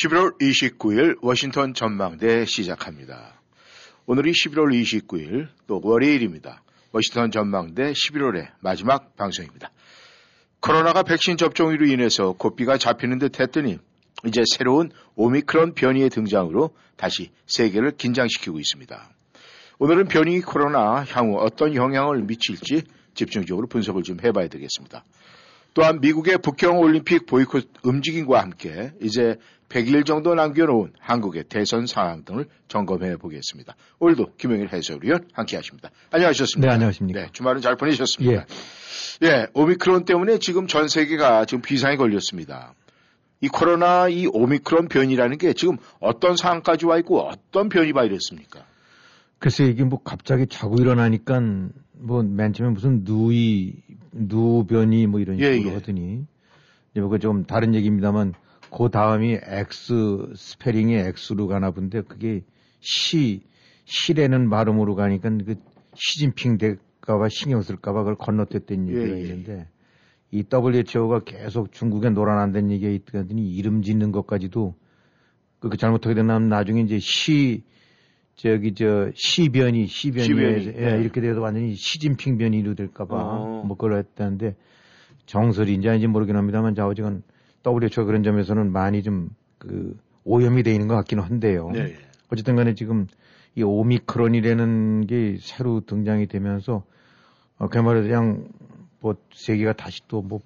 11월 29일 워싱턴 전망대 시작합니다. 오늘이 11월 29일 또 월요일입니다. 워싱턴 전망대 11월의 마지막 방송입니다. 코로나가 백신 접종으로 인해서 고비가 잡히는 듯 했더니 이제 새로운 오미크론 변이의 등장으로 다시 세계를 긴장시키고 있습니다. 오늘은 변이 코로나 향후 어떤 영향을 미칠지 집중적으로 분석을 좀 해봐야 되겠습니다. 또한 미국의 북경 올림픽 보이콧 움직임과 함께 이제 100일 정도 남겨놓은 한국의 대선 상황 등을 점검해 보겠습니다. 오늘도 김영일 해설위원 함께 하십니다. 안녕하셨습니까? 네, 안녕하십니까. 네, 주말은 잘 보내셨습니까? 예. 예, 오미크론 때문에 지금 전 세계가 지금 비상에 걸렸습니다. 이 코로나 이 오미크론 변이라는 게 지금 어떤 상황까지 와 있고 어떤 변이 바이러스입니까? 글쎄 이게 뭐 갑자기 자고 일어나니까 뭐 맨 처음에 무슨 누이 누변이 뭐 이런 예, 식으로 예. 하더니 이제 뭐그 좀 다른 얘기입니다만 그 다음이 X 스페링이 X로 가나 본데 그게 시 시라는 발음으로 가니까 그 시진핑 될까봐 신경 쓸까봐 그걸 건너뛰었다는 예, 얘기가 예. 있는데 이 WHO가 계속 중국에 놀아난다는 얘기가 있더니 이름 짓는 것까지도 그 잘못하게 되면 나중에 이제 시 저기 저 시변이 시변이 시변이, 예, 네. 이렇게 돼서 완전히 시진핑 변이로 될까봐 어. 뭐 그걸 했다는데 정설인지 아닌지 모르긴 합니다만 좌우지간 WHO가 그런 점에서는 많이 좀 그 오염이 돼 있는 것 같기는 한데요. 네. 어쨌든 간에 지금 이 오미크론이라는 게 새로 등장이 되면서 어, 그 말에 그냥 뭐 세계가 다시 또 뭐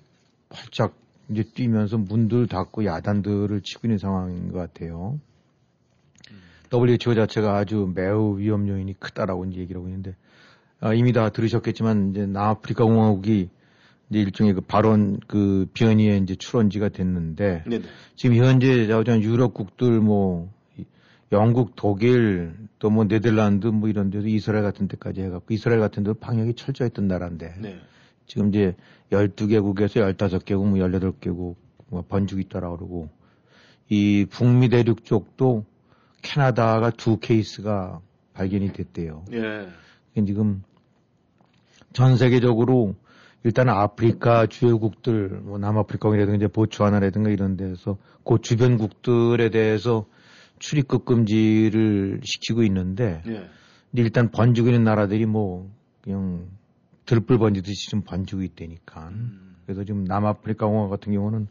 활짝 이제 뛰면서 문들 닫고 야단들을 치고 있는 상황인 것 같아요. WHO 자체가 아주 매우 위험 요인이 크다라고 이제 얘기를 하고 있는데 아, 이미 다 들으셨겠지만 이제 남아프리카 공화국이 이제 일종의 그 발언 그 변이의 이제 출원지가 됐는데 네. 네. 지금 현재 자우전 유럽국들 뭐 이- 영국, 독일 또 뭐 네덜란드 뭐 이런 데도 이스라엘 같은 데까지 해갖고 이스라엘 같은 데도 방역이 철저했던 나라인데 네. 지금 이제 12개국에서 15개국 뭐 18개국 뭐 번지고 있다라고 그러고 이 북미 대륙 쪽도 캐나다가 두 케이스가 발견이 됐대요. 예. 이게 지금 전 세계적으로 일단 아프리카 주요국들, 뭐 남아프리카라든가 이제 보츠와나라든가 이런 데서 그 주변국들에 대해서 출입국 금지를 시키고 있는데 예. 일단 번지고 있는 나라들이 뭐 그냥 들불 번지듯이 좀 번지고 있다니까. 음. 그래서 지금 남아프리카 공화 같은 경우는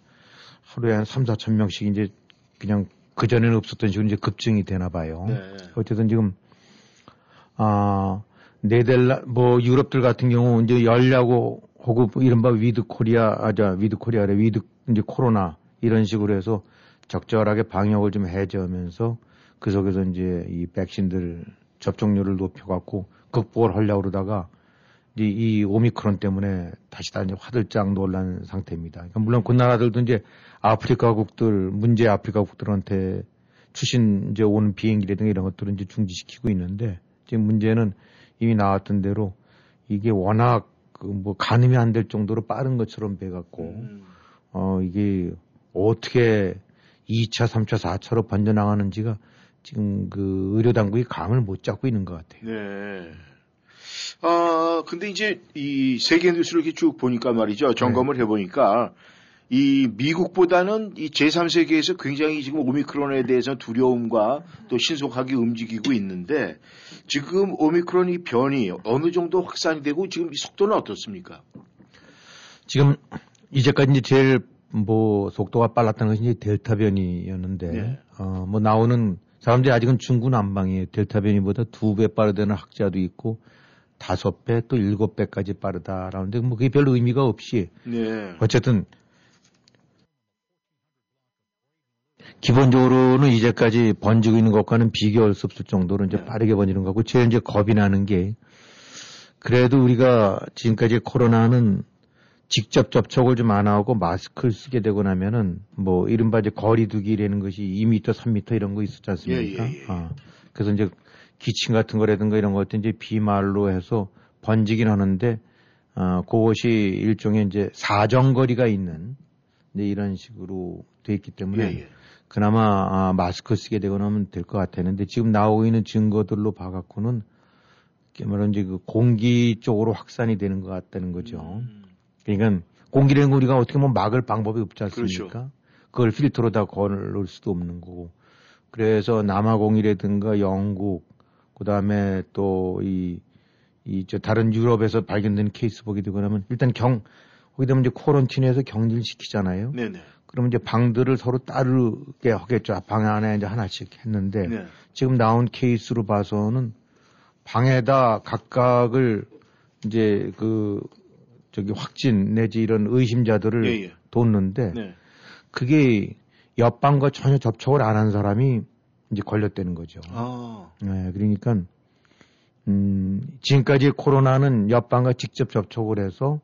하루에 한 3, 4천 명씩 이제 그냥 그 전에는 없었던 식으로 이제 급증이 되나 봐요. 네. 어쨌든 지금 아 네덜라 뭐 유럽들 같은 경우 이제 열려고 뭐 이른바 with 코리아 아자 with 코리아래 with 이제 코로나 이런 식으로 해서 적절하게 방역을 좀 해제하면서 그 속에서 이제 이 백신들 접종률을 높여갖고 극복을 하려고 그러다가 이, 이 오미크론 때문에 다시 다 이제 화들짝 놀란 상태입니다. 그러니까 물론 그 나라들도 이제 아프리카국들 문제 아프리카국들한테 출신 이제 오는 비행기라든가 이런 것들은 이제 중지시키고 있는데 지금 문제는 이미 나왔던 대로 이게 워낙 그 뭐 가늠이 안 될 정도로 빠른 것처럼 돼 갖고 음. 어 이게 어떻게 2차, 3차, 4차로 번져나가는지가 지금 그 의료 당국이 감을 못 잡고 있는 것 같아요. 네. 아, 근데 이제 이 세계 뉴스를 이렇게 쭉 보니까 말이죠. 점검을 해보니까 이 미국보다는 이 제3세계에서 굉장히 지금 오미크론에 대해서 두려움과 또 신속하게 움직이고 있는데 지금 오미크론 이 변이 어느 정도 확산이 되고 지금 이 속도는 어떻습니까? 지금 이제까지 이제 제일 뭐 속도가 빨랐던 것이 이제 델타 변이였는데 네. 어 뭐 나오는 사람들이 아직은 중구 난방이에요. 델타 변이보다 두 배 빠르다는 학자도 있고 다섯 배 또 일곱 배까지 빠르다라는데 뭐 그게 별 의미가 없이 네. 어쨌든 기본적으로는 이제까지 번지고 있는 것과는 비교할 수 없을 정도로 이제 네. 빠르게 번지는 거고 제일 이제 겁이 나는 게 그래도 우리가 지금까지 코로나는 직접 접촉을 좀 안 하고 마스크를 쓰게 되고 나면은 뭐 이른바 이제 거리두기라는 것이 2m, 3m 이런 거 있었지 않습니까? 예, 예, 예. 아, 그래서 이제 기침 같은 거라든가 이런 것들 이제 비말로 해서 번지긴 하는데 어, 그것이 일종의 이제 사정거리가 있는 이제 이런 식으로 돼 있기 때문에 예, 예. 그나마 아, 마스크 쓰게 되거나 하면 될 것 같았는데 지금 나오고 있는 증거들로 봐갖고는 말하면 이제 그 공기 쪽으로 확산이 되는 것 같다는 거죠. 음. 그러니까 공기라는 거 우리가 어떻게 보면 막을 방법이 없지 않습니까? 그렇죠. 그걸 필터로 다 걸을 수도 없는 거고. 그래서 남아공이라든가 영국, 그 다음에 또 이, 이, 저 다른 유럽에서 발견된 케이스 보게 되고 나면 일단 경, 거기 되면 이제 코런틴에서 격리시키잖아요. 네네. 그러면 이제 방들을 서로 따르게 하겠죠. 방 안에 이제 하나씩 했는데 네. 지금 나온 케이스로 봐서는 방에다 각각을 이제 그 저기 확진 내지 이런 의심자들을 예, 예. 뒀는데 네. 그게 옆방과 전혀 접촉을 안 한 사람이 이제 걸렸다는 거죠. 아. 네, 그러니까 음, 지금까지 코로나는 옆방과 직접 접촉을 해서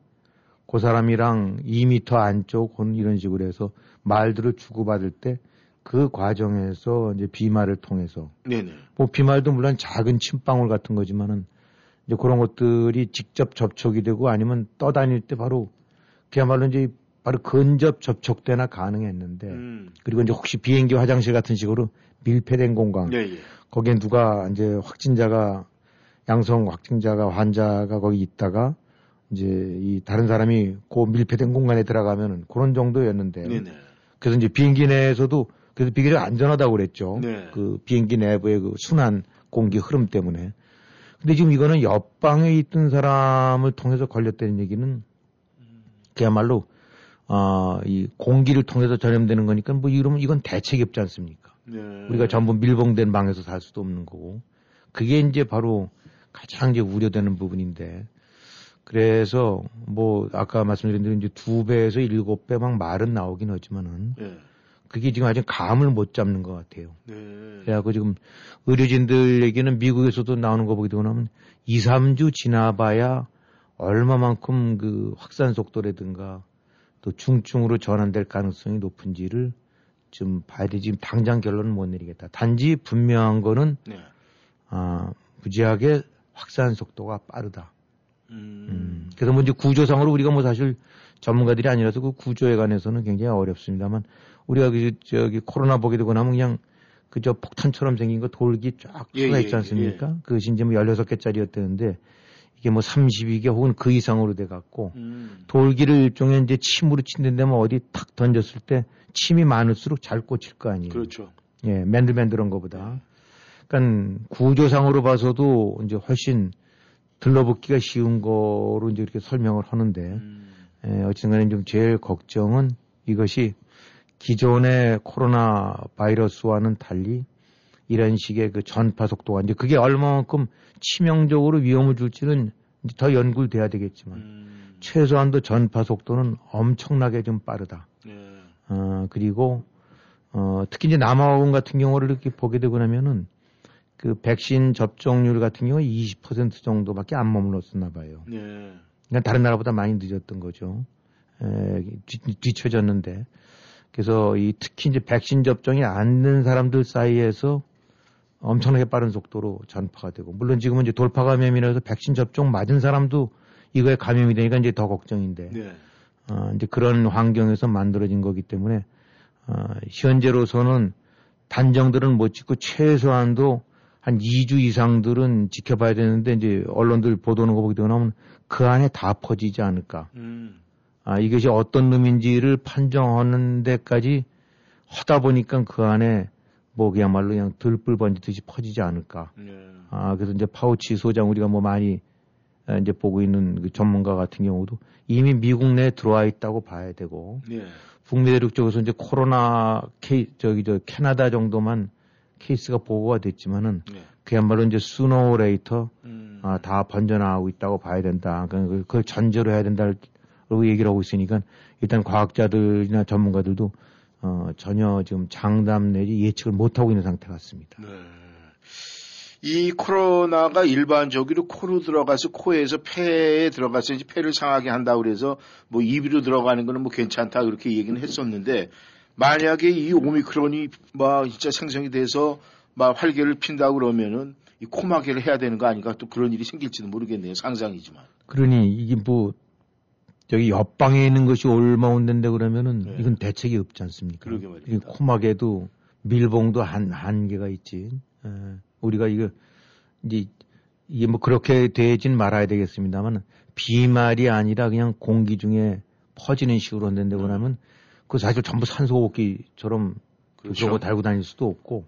그 사람이랑 2미터 안쪽 혹은 이런 식으로 해서 말들을 주고받을 때 그 과정에서 이제 비말을 통해서 네네. 뭐 비말도 물론 작은 침방울 같은 거지만은 이제 그런 것들이 직접 접촉이 되고 아니면 떠다닐 때 바로 그야말로 이제 바로 근접 접촉 때나 가능했는데 음. 그리고 이제 혹시 비행기 화장실 같은 식으로 밀폐된 공간 예, 예. 거기에 누가 이제 확진자가 양성 확진자가 환자가 거기 있다가 이제 이 다른 사람이 그 밀폐된 공간에 들어가면은 그런 정도였는데 네네. 그래서 이제 비행기 내에서도 그래서 비교적 안전하다고 그랬죠. 네. 그 비행기 내부의 그 순환 공기 흐름 때문에. 근데 지금 이거는 옆방에 있던 사람을 통해서 걸렸다는 얘기는 그야말로 아, 이 공기를 통해서 전염되는 거니까 뭐 이러면 이건 대책이 없지 않습니까? 네. 우리가 전부 밀봉된 방에서 살 수도 없는 거고. 그게 이제 바로 가장 이제 우려되는 부분인데. 그래서 뭐 아까 말씀드린 대로 이제 두 배에서 일곱 배 막 말은 나오긴 하지만은 네. 그게 지금 아직 감을 못 잡는 것 같아요. 네. 그래갖고 지금 의료진들 얘기는 미국에서도 나오는 거 보게 되고 나면 2, 3주 지나봐야 얼마만큼 그 확산 속도라든가 또 중증으로 전환될 가능성이 높은지를 좀 봐야 되지. 지금 당장 결론은 못 내리겠다. 단지 분명한 거는 네. 아, 무지하게 확산 속도가 빠르다. 음. 음. 그래서 뭐 이제 구조상으로 우리가 뭐 사실 전문가들이 아니라서 그 구조에 관해서는 굉장히 어렵습니다만 우리가 그 저기 코로나 보게 되고 나면 그냥 그저 폭탄처럼 생긴 거 돌기 쫙 예, 쏟아 예, 있지 않습니까? 예. 그것이 이제 뭐 16개짜리였다는데 이게 뭐 32개 혹은 그 이상으로 돼 갖고 음. 돌기를 일종의 이제 침으로 친다데 뭐 어디 탁 던졌을 때 침이 많을수록 잘 꽂힐 거 아니에요. 그렇죠. 예, 맨들맨들한 거보다. 그러니까 구조상으로 봐서도 이제 훨씬 들러붙기가 쉬운 거로 이제 이렇게 설명을 하는데, 음. 예, 어쨌든 간에 좀 제일 걱정은 이것이 기존의 코로나 바이러스와는 달리 이런 식의 그 전파 속도가 이제 그게 얼마만큼 치명적으로 위험을 줄지는 이제 더 연구돼야 되겠지만 음. 최소한도 전파 속도는 엄청나게 좀 빠르다. 네. 어, 그리고, 어, 특히 이제 남아공 같은 경우를 이렇게 보게 되고 나면은 그 백신 접종률 같은 경우 20% 정도밖에 안 머물렀었나 봐요. 네. 그러니까 다른 나라보다 많이 늦었던 거죠. 에, 뒤, 뒤쳐졌는데. 그래서 이 특히 이제 백신 접종이 안 된 사람들 사이에서 엄청나게 빠른 속도로 전파가 되고, 물론 지금은 이제 돌파 감염이라서 백신 접종 맞은 사람도 이거에 감염이 되니까 이제 더 걱정인데. 네. 어, 이제 그런 환경에서 만들어진 거기 때문에 어, 현재로서는 단정들은 못 짓고 최소한도 한 2주 이상들은 지켜봐야 되는데 이제 언론들 보도하는 거 보게 되면 그 안에 다 퍼지지 않을까. 음. 아, 이것이 어떤 놈인지를 판정하는 데까지 하다 보니까 그 안에 뭐 그야말로 그냥 들불 번지듯이 퍼지지 않을까. 네. 아, 그래서 이제 파우치 소장 우리가 뭐 많이 아, 이제 보고 있는 그 전문가 같은 경우도 이미 미국 내에 들어와 있다고 봐야 되고 네. 북미 대륙 쪽에서 이제 코로나 케이 저기 저 캐나다 정도만 케이스가 보고가 됐지만은 네. 그야말로 이제 sooner or later 음. 아, 다 번져나가고 있다고 봐야 된다. 그러니까 그- 그걸 전제로 해야 된다고 얘기를 하고 있으니까 일단 과학자들이나 전문가들도 어, 전혀 지금 장담 내지 예측을 못 하고 있는 상태 같습니다. 네. 이 코로나가 일반적으로 코로 들어가서 코에서 폐에 들어가서 이제 폐를 상하게 한다 그래서 뭐 입으로 들어가는 거는 뭐 괜찮다 그렇게 얘기는 했었는데 만약에 이 오미크론이 막 진짜 생성이 돼서 막 활개를 핀다 그러면은 이 코막이를 해야 되는 거 아닌가 또 그런 일이 생길지도 모르겠네요. 상상이지만. 그러니 이게 뭐 저기 옆방에 있는 것이 올마온다데 그러면은 네. 이건 대책이 없지 않습니까? 그러게 말입니다. 이 코막에도 밀봉도 한 한계가 있지. 예. 우리가 이거 이제 이게 뭐 그렇게 되진 말아야 되겠습니다만 비말이 아니라 그냥 공기 중에 퍼지는 식으로 한다데 음. 그러면 그 사실 전부 산소 호흡기처럼 그렇죠. 그러고 달고 다닐 수도 없고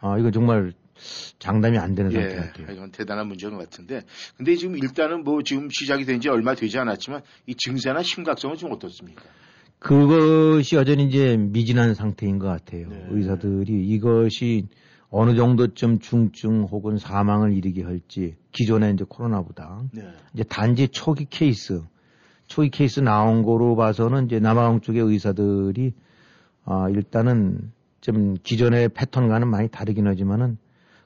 아 이거 정말 장담이 안 되는 상태 예, 같아요. 이건 대단한 문제인 것 같은데. 근데 지금 일단은 뭐 지금 시작이 된 지 얼마 되지 않았지만 이 증세나 심각성은 좀 어떻습니까? 그것이 여전히 이제 미진한 상태인 것 같아요. 네. 의사들이 이것이 어느 정도쯤 중증 혹은 사망을 일으게 할지 기존의 이제 코로나보다 네. 이제 단지 초기 케이스, 초기 케이스 나온 거로 봐서는 이제 남아공 쪽의 의사들이 아 일단은 좀 기존의 패턴과는 많이 다르긴 하지만은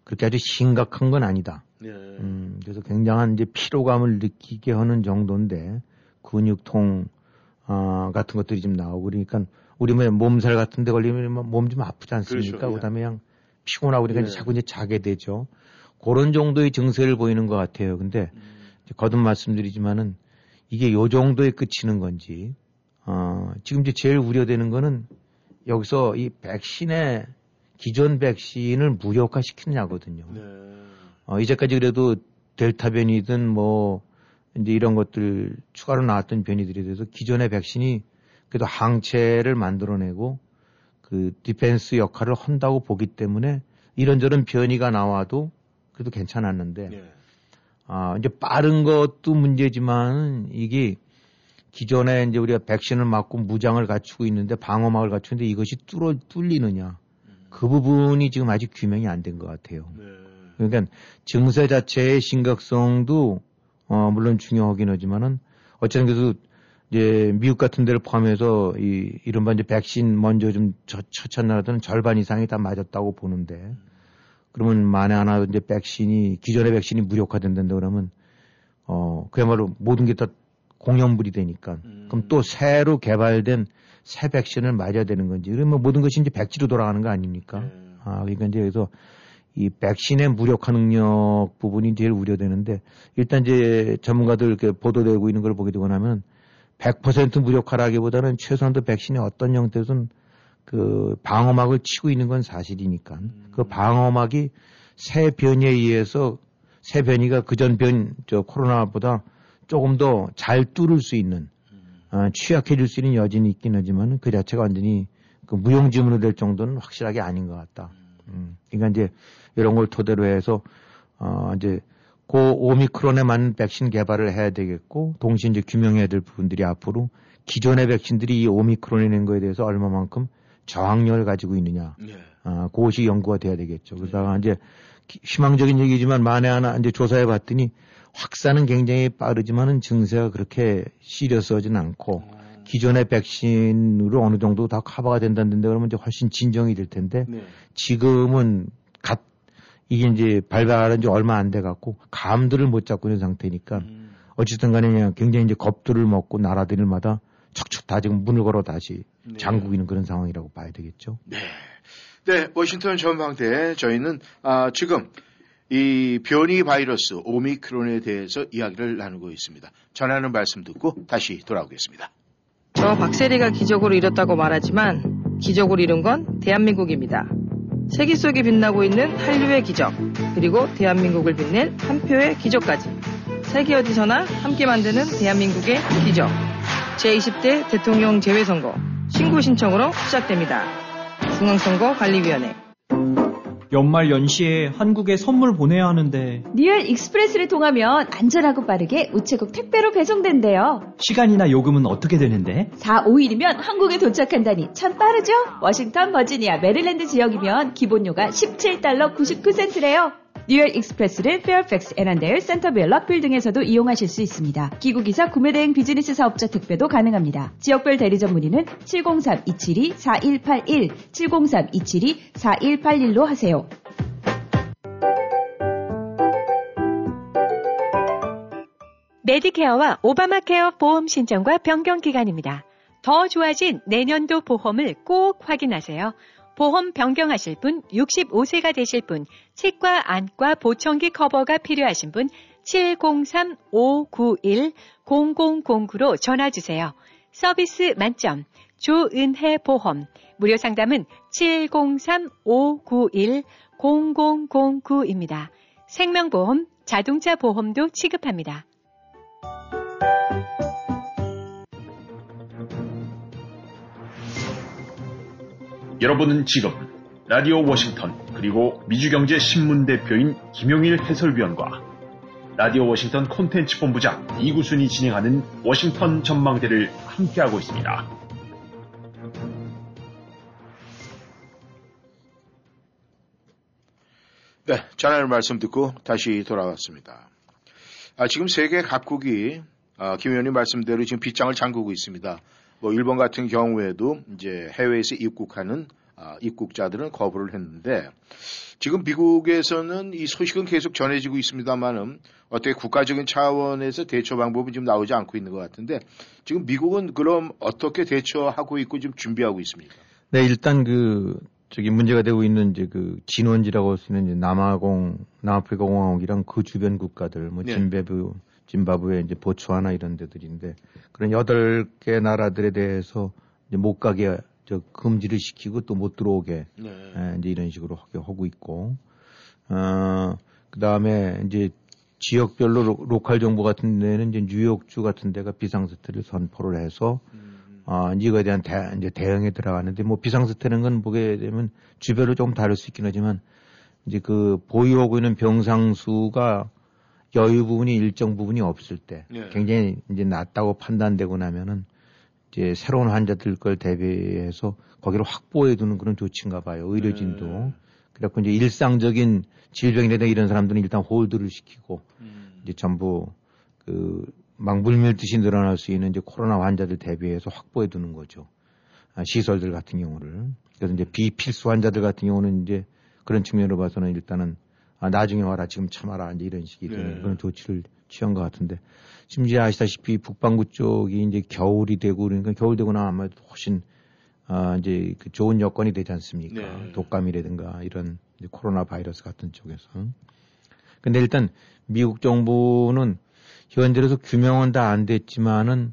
그렇게 아주 심각한 건 아니다. 네. 음, 그래서 굉장한 이제 피로감을 느끼게 하는 정도인데 근육통 아, 같은 것들이 좀 나오고 그러니까 우리 뭐 몸살 같은 데 걸리면 몸 좀 아프지 않습니까? 그렇죠, 예. 그다음에 그냥 피곤하고 그러니까 예. 이제 자꾸 이제 자게 되죠. 그런 정도의 증세를 보이는 것 같아요. 근데 이제 거듭 말씀드리지만은 이게 요 정도에 그치는 건지 어, 지금 이제 제일 우려되는 거는 여기서 이 백신의 기존 백신을 무력화시키느냐거든요. 네. 어, 이제까지 그래도 델타 변이든 뭐 이제 이런 것들 추가로 나왔던 변이들에 대해서 기존의 백신이 그래도 항체를 만들어내고 그 디펜스 역할을 한다고 보기 때문에 이런저런 변이가 나와도 그래도 괜찮았는데 네. 아 이제 빠른 것도 문제지만 이게 기존에 이제 우리가 백신을 맞고 무장을 갖추고 있는데 방어막을 갖추는데 이것이 뚫어 뚫리느냐 그 부분이 지금 아직 규명이 안 된 것 같아요. 네. 그러니까 증세 자체의 심각성도 어 물론 중요하긴 하지만은 어쨌든 그래서 이제 미국 같은 데를 포함해서 이 이른바 이제 백신 먼저 좀 첫- 첫첫 나라들은 절반 이상이 다 맞았다고 보는데 그러면 만에 하나 이제 백신이 기존의 백신이 무력화된다 그러면 어 그야말로 모든 게 다 공연불이 되니까 음. 그럼 또 새로 개발된 새 백신을 맞아야 되는 건지 그러면 모든 것이 이제 백지로 돌아가는 거 아닙니까? 네. 아, 그러니까 이제 그래서 이 백신의 무력화 능력 부분이 제일 우려되는데 일단 이제 전문가들 이렇게 보도되고 있는 걸 보게 되고 나면 100% 무력화라기보다는 최소한도 백신이 어떤 형태든 그 방어막을 치고 있는 건 사실이니까 그 방어막이 새 변이에 의해서 새 변이가 그전 변, 저 코로나보다 조금 더 잘 뚫을 수 있는 어, 취약해질 수 있는 여진이 있긴 하지만 그 자체가 완전히 그 무용지물이 될 정도는 확실하게 아닌 것 같다. 음. 그러니까 이제 이런 걸 토대로 해서 어 이제 그 오미크론에 맞는 백신 개발을 해야 되겠고 동시에 이제 규명해야 될 부분들이 앞으로 기존의 백신들이 이 오미크론이 낸 거에 대해서 얼마만큼 저항력을 가지고 있느냐. 네. 아, 그것이 연구가 돼야 되겠죠. 그러다가 이제 기- 희망적인 얘기지만 만에 하나 이제 조사해 봤더니 확산은 굉장히 빠르지만은 증세가 그렇게 시려스하진 않고 기존의 백신으로 어느 정도 다 커버가 된다는데 그러면 이제 훨씬 진정이 될 텐데 네. 지금은 갓 이게 이제 발발한 지 얼마 안 돼 갖고 감들을 못 잡고 있는 상태니까 음. 어쨌든 간에 그냥 굉장히 이제 겁들을 먹고 나라들마다 척척 다 지금 문을 걸어 다시 네. 잠그고 있는 그런 상황이라고 봐야 되겠죠. 네. 네, 워싱턴 전망대 저희는 아, 지금 이 변이 바이러스 오미크론에 대해서 이야기를 나누고 있습니다. 전하는 말씀 듣고 다시 돌아오겠습니다. 저 박세리가 기적으로 이뤘다고 말하지만 기적으로 이룬 건 대한민국입니다. 세계 속에 빛나고 있는 한류의 기적, 그리고 대한민국을 빛낸 한 표의 기적까지. 세계 어디서나 함께 만드는 대한민국의 기적. 제20대 대통령 재외선거 신고 신청으로 시작됩니다. 중앙선거관리위원회 연말 연시에 한국에 선물 보내야 하는데 뉴욕 익스프레스를 통하면 안전하고 빠르게 우체국 택배로 배송된대요. 시간이나 요금은 어떻게 되는데? 4, 5일이면 한국에 도착한다니 참 빠르죠? 워싱턴, 버지니아, 메릴랜드 지역이면 기본료가 17달러 99센트래요. 뉴욕 익스프레스를 페어팩스, 애난데일, 센터빌, 락빌 등에서도 이용하실 수 있습니다. 귀국이사 구매대행 비즈니스 사업자 택배도 가능합니다. 지역별 대리점 문의는 703-272-4181, 703-272-4181로 하세요. 메디케어와 오바마케어 보험 신청과 변경 기간입니다. 더 좋아진 내년도 보험을 꼭 확인하세요. 보험 변경하실 분, 65세가 되실 분, 치과, 안과, 보청기 커버가 필요하신 분, 703-591-0009로 전화 주세요. 서비스 만점, 조은혜 보험. 무료 상담은 703-591-0009입니다. 생명보험, 자동차 보험도 취급합니다. 여러분은 지금 라디오 워싱턴 그리고 미주경제 신문 대표인 김용일 해설위원과 라디오 워싱턴 콘텐츠 본부장 이구순이 진행하는 워싱턴 전망대를 함께하고 있습니다. 네, 전하는 말씀 듣고 다시 돌아왔습니다. 아, 지금 세계 각국이 아, 김 의원님 말씀대로 지금 빗장을 잠그고 있습니다. 뭐 일본 같은 경우에도 이제 해외에서 입국하는 아, 입국자들은 거부를 했는데 지금 미국에서는 이 소식은 계속 전해지고 있습니다만은 어떻게 국가적인 차원에서 대처 방법은 지금 나오지 않고 있는 것 같은데 지금 미국은 그럼 어떻게 대처하고 있고 지금 준비하고 있습니까? 네, 일단 그 저기 문제가 되고 있는 이제 그 진원지라고 할 수 있는 남아공, 남아프리카 공화국이랑 그 주변 국가들, 뭐 네. 짐베브, 짐바브웨, 이제 보츠와나 이런 데들인데 그런 여덟 개 나라들에 대해서 이제 못 가게 저 금지를 시키고 또 못 들어오게 네. 예, 이제 이런 식으로 하게 하고 있고, 어, 그 다음에 이제 지역별로 로, local 정부 같은 데는 이제 뉴욕주 같은 데가 비상사태를 선포를 해서, 어, 이제 이거에 대한 대, 이제 대응에 들어가는데, 뭐 비상사태는 건 보게 되면 주별로 조금 다를 수 있긴 하지만, 이제 그 보유하고 있는 병상 수가 여유 부분이 일정 부분이 없을 때, 네. 굉장히 이제 낮다고 판단되고 나면은, 이제 새로운 환자들 걸 대비해서 거기를 확보해 두는 그런 조치인가 봐요. 의료진도. 네. 그래갖고 이제 일상적인 질병이라든가 이런 사람들은 일단 홀드를 시키고 음. 이제 전부 그막 물밀듯이 늘어날 수 있는 이제 코로나 환자들 대비해서 확보해 두는 거죠. 아, 시설들 같은 경우를. 그래서 이제 비필수 환자들 같은 경우는 이제 그런 측면으로 봐서는 일단은 아, 나중에 와라 지금 참아라 이제 이런 식의 네. 그런 조치를 취한 것 같은데 이제 아시다시피 북반구 쪽이 이제 겨울이 되고 그러니까 겨울 되고 나면 아마도 훨씬 아, 이제 그 좋은 여건이 되지 않습니까? 네. 독감이라든가 이런 코로나 바이러스 같은 쪽에서. 근데 일단 미국 정부는 현재로서 규명은 다 안 됐지만은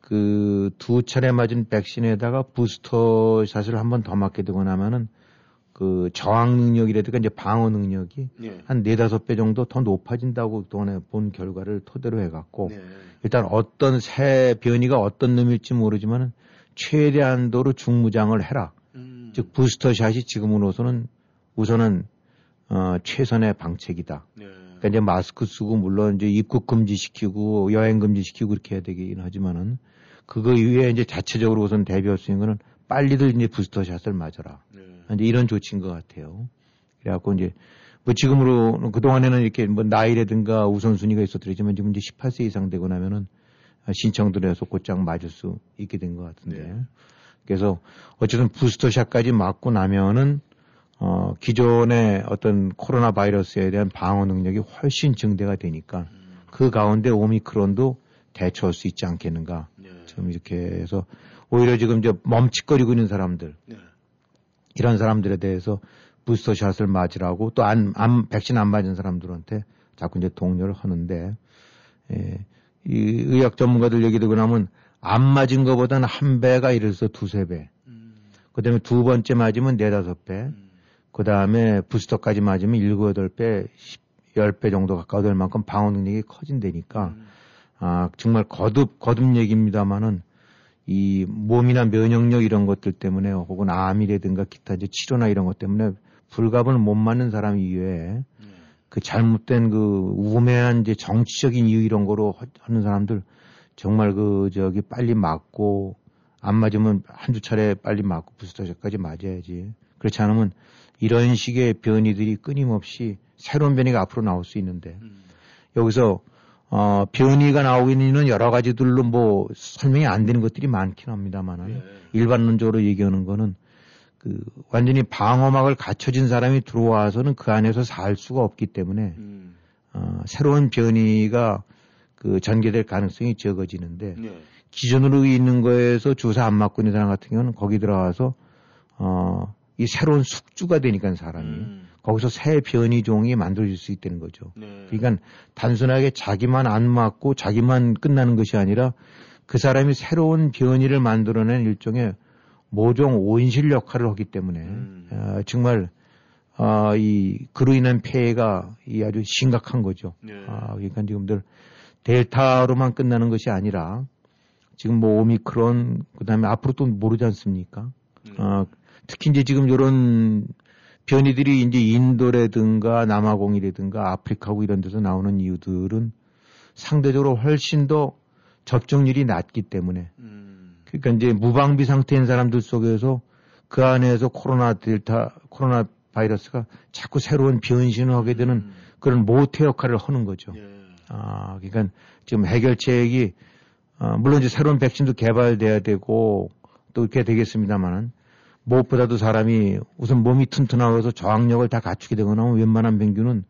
그 두 차례 맞은 백신에다가 부스터 샷을 한 번 더 맞게 되고 나면은 그 저항 능력이라든가 이제 방어 능력이 네. 한 네다섯 배 정도 더 높아진다고 그동안에 본 결과를 토대로 해갖고 네. 일단 어떤 새 변이가 어떤 놈일지 모르지만은 최대한도로 중무장을 해라. 음. 즉 부스터샷이 지금으로서는 우선은 어, 최선의 방책이다. 네. 그러니까 이제 마스크 쓰고 물론 이제 입국 금지시키고 여행 금지시키고 그렇게 해야 되긴 하지만은 그거 이외에 이제 자체적으로 우선 대비할 수 있는 거는 빨리들 이제 부스터샷을 맞아라. 네. 이제 이런 조치인 것 같아요. 그래갖고 이제 뭐 지금으로 그동안에는 이렇게 뭐 나이라든가 우선순위가 있었더라지만 지금 이제 18세 이상 되고 나면은 신청들 해서 곧장 맞을 수 있게 된 것 같은데. 네. 그래서 어쨌든 부스터샷까지 맞고 나면은 어, 기존의 어떤 코로나 바이러스에 대한 방어 능력이 훨씬 증대가 되니까 그 가운데 오미크론도 대처할 수 있지 않겠는가. 네. 지금 이렇게 해서 오히려 지금 저 멈칫거리고 있는 사람들 네. 이런 사람들에 대해서 부스터샷을 맞으라고 또 안, 안, 백신 안 맞은 사람들한테 자꾸 이제 독려를 하는데, 예, 이 의학 전문가들 얘기 듣고 나면 안 맞은 것보다는 한 배가 이래서 두세 배. 음. 그 다음에 두 번째 맞으면 네다섯 배. 음. 그 다음에 부스터까지 맞으면 일곱, 여덟 배, 십, 열 배 정도 가까이 될 만큼 방어 능력이 커진다니까. 음. 아, 정말 거듭, 거듭 얘기입니다만은 이 몸이나 면역력 이런 것들 때문에 혹은 암이라든가 기타 이제 치료나 이런 것 때문에 불갑을 못 맞는 사람 이외에 네. 그 잘못된 그 우매한 이제 정치적인 이유 이런 거로 하- 하는 사람들 정말 그 저기 빨리 맞고 안 맞으면 한두 차례 빨리 맞고 부스터샷까지 맞아야지. 그렇지 않으면 이런 식의 변이들이 끊임없이 새로운 변이가 앞으로 나올 수 있는데 음. 여기서 어, 변이가 나오기는 여러 가지들로 뭐 설명이 안 되는 것들이 많긴 합니다만은 네. 일반론적으로 얘기하는 거는 그 완전히 방어막을 갖춰진 사람이 들어와서는 그 안에서 살 수가 없기 때문에 음. 어, 새로운 변이가 그 전개될 가능성이 적어지는데 네. 기존으로 있는 거에서 주사 안 맞고 있는 사람 같은 경우는 거기 들어가서 어, 이 새로운 숙주가 되니까 사람이 음. 거기서 새 변이종이 만들어질 수 있다는 거죠. 네. 그러니까 단순하게 자기만 안 맞고 자기만 끝나는 것이 아니라 그 사람이 새로운 변이를 만들어낸 일종의 모종 온실 역할을 하기 때문에 음. 어, 정말 어, 이 그로 인한 폐해가 이 아주 심각한 거죠. 네. 아, 그러니까 지금들 델타로만 끝나는 것이 아니라 지금 뭐 오미크론 그다음에 앞으로 또 모르지 않습니까? 음. 어, 특히 이제 지금 이런 변이들이 이제 인도라든가 남아공이라든가 아프리카고 이런 데서 나오는 이유들은 상대적으로 훨씬 더 접종률이 낮기 때문에 음. 그러니까 이제 무방비 상태인 사람들 속에서 그 안에서 코로나 델타 코로나 바이러스가 자꾸 새로운 변신을 하게 되는 음. 그런 모태 역할을 하는 거죠. 예. 아, 그러니까 지금 해결책이 어, 물론 이제 새로운 백신도 개발돼야 되고 또 이렇게 되겠습니다만은 무엇보다도 사람이 우선 몸이 튼튼하고서 저항력을 다 갖추게 되거나 하면 웬만한 병균은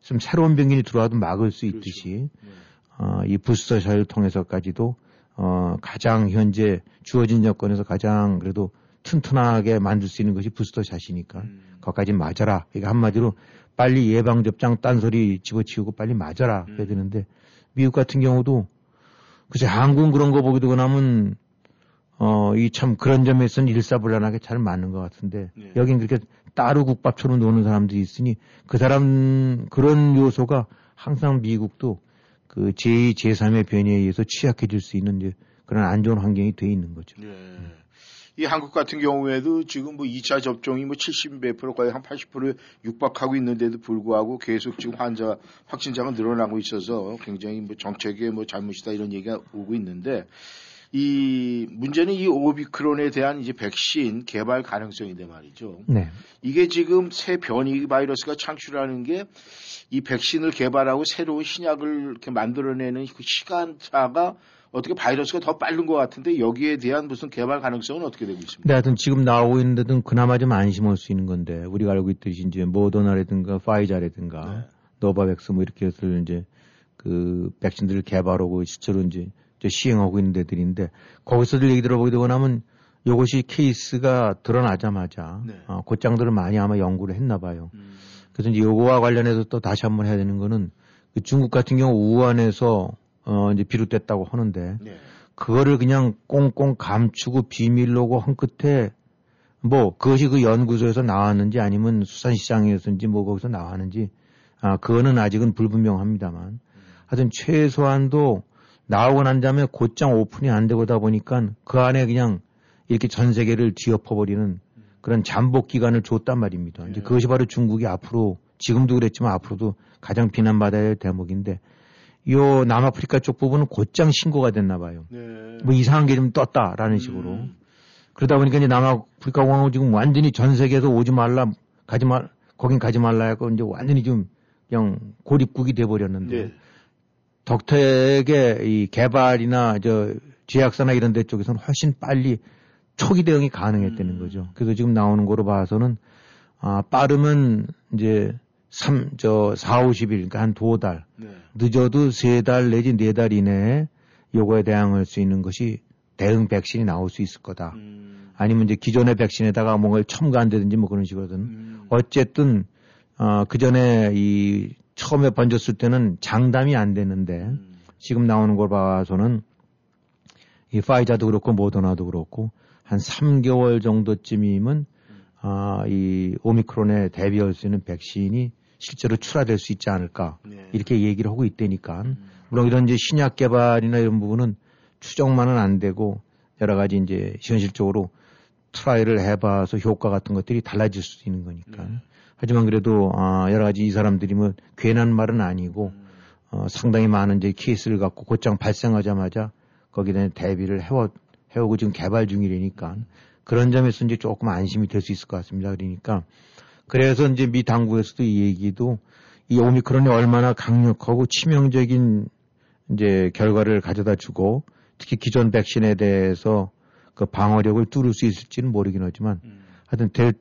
좀 새로운 병균이 들어와도 막을 수 그렇죠. 있듯이 네. 어, 이 부스터샷을 통해서까지도 어, 가장 현재 주어진 여건에서 가장 그래도 튼튼하게 만들 수 있는 것이 부스터샷이니까 음. 거기까지 맞아라. 그러니까 한마디로 빨리 예방 접종 딴소리 집어치우고 빨리 맞아라. 음. 그래야 되는데 미국 같은 경우도 글쎄 한국은 그런 거 보게 되고 나면 어, 이 참 그런 점에서는 일사불란하게 잘 맞는 것 같은데 네. 여긴 그렇게 따로 국밥처럼 노는 사람들이 있으니 그 사람 그런 요소가 항상 미국도 그 제2, 제3의 변이에 의해서 취약해질 수 있는 이제 그런 안 좋은 환경이 돼 있는 거죠. 예. 이 한국 같은 경우에도 지금 뭐 2차 접종이 뭐 70몇 프로 거의 한 80%에 육박하고 있는데도 불구하고 계속 지금 환자 확진자가 늘어나고 있어서 굉장히 뭐 정책의 뭐 잘못이다 이런 얘기가 오고 있는데 이 문제는 이 오미크론에 대한 이제 백신 개발 가능성인데 말이죠. 네. 이게 지금 새 변이 바이러스가 창궐하는 게 이 백신을 개발하고 새로운 신약을 이렇게 만들어내는 그 시간차가 어떻게 바이러스가 더 빠른 것 같은데 여기에 대한 무슨 개발 가능성은 어떻게 되고 있습니까? 근데 하여튼 지금 나오고 있는 데는 그나마 좀 안심할 수 있는 건데 우리가 알고 있듯이 이제 모더나라든가 화이자라든가 네. 노바백스 뭐 이렇게 해서 이제 그 백신들을 개발하고 실제로 이제 시행하고 있는 데들인데 거기서들 얘기 들어보게 되고 나면 이것이 케이스가 드러나자마자 네. 어, 곧장들을 많이 아마 연구를 했나 봐요. 음, 그래서 이제 요거와 관련해서 또 다시 한번 해야 되는 거는 그 중국 같은 경우 우한에서 어 이제 비롯됐다고 하는데 네. 그거를 그냥 꽁꽁 감추고 비밀로고 한 끝에 뭐 그것이 그 연구소에서 나왔는지 아니면 수산시장에서인지 뭐 거기서 나왔는지 아 그거는 아직은 불분명합니다만 하여튼 최소한도 나오고 난 다음에 곧장 오픈이 안 되고다 보니까 그 안에 그냥 이렇게 전 세계를 뒤엎어버리는 그런 잠복 기간을 줬단 말입니다. 이제 네. 그것이 바로 중국이 앞으로 지금도 그랬지만 앞으로도 가장 비난받아야 할 대목인데 요 남아프리카 쪽 부분은 곧장 신고가 됐나 봐요. 네. 뭐 이상한 게 좀 떴다라는 식으로. 음, 그러다 보니까 이제 남아프리카 공화국 지금 완전히 전 세계에서 오지 말라, 가지 말, 거긴 가지 말라 하고 이제 완전히 좀 그냥 고립국이 돼 버렸는데 네. 덕택의 이 개발이나 저 제약사나 이런 데 쪽에서는 훨씬 빨리 초기 대응이 가능했다는 음. 거죠. 그래서 지금 나오는 거로 봐서는 아, 빠르면 이제 3, 저 4, 50일, 그러니까 한 두 달, 네. 늦어도 세 달 내지 네 달 이내에 요거에 대항할 수 있는 것이 대응 백신이 나올 수 있을 거다. 음, 아니면 이제 기존의 백신에다가 뭔가를 첨가한다든지 뭐 그런 식으로든 음, 어쨌든 어, 그 전에 이 처음에 번졌을 때는 장담이 안 됐는데 음, 지금 나오는 걸 봐서는 이 파이자도 그렇고 모더나도 그렇고 한 3개월 정도쯤이면 아, 이 오미크론에 대비할 수 있는 백신이 실제로 출하될 수 있지 않을까 네. 이렇게 얘기를 하고 있다니까 음, 물론 이런 이제 신약 개발이나 이런 부분은 추정만은 안 되고 여러 가지 이제 현실적으로 try를 해봐서 효과 같은 것들이 달라질 수 있는 거니까. 네. 하지만 그래도 아, 여러 가지 이 사람들이 뭐 괜한 말은 아니고 음, 어, 상당히 많은 이제 케이스를 갖고 곧장 발생하자마자 거기에 대한 대비를 해오, 해오고 지금 개발 중이라니까 그런 점에서 이제 조금 안심이 될 수 있을 것 같습니다. 그러니까 그래서 이제 미 당국에서도 이 얘기도 이 오미크론이 얼마나 강력하고 치명적인 이제 결과를 가져다 주고 특히 기존 백신에 대해서 그 방어력을 뚫을 수 있을지는 모르긴 하지만 음, 하여튼 델,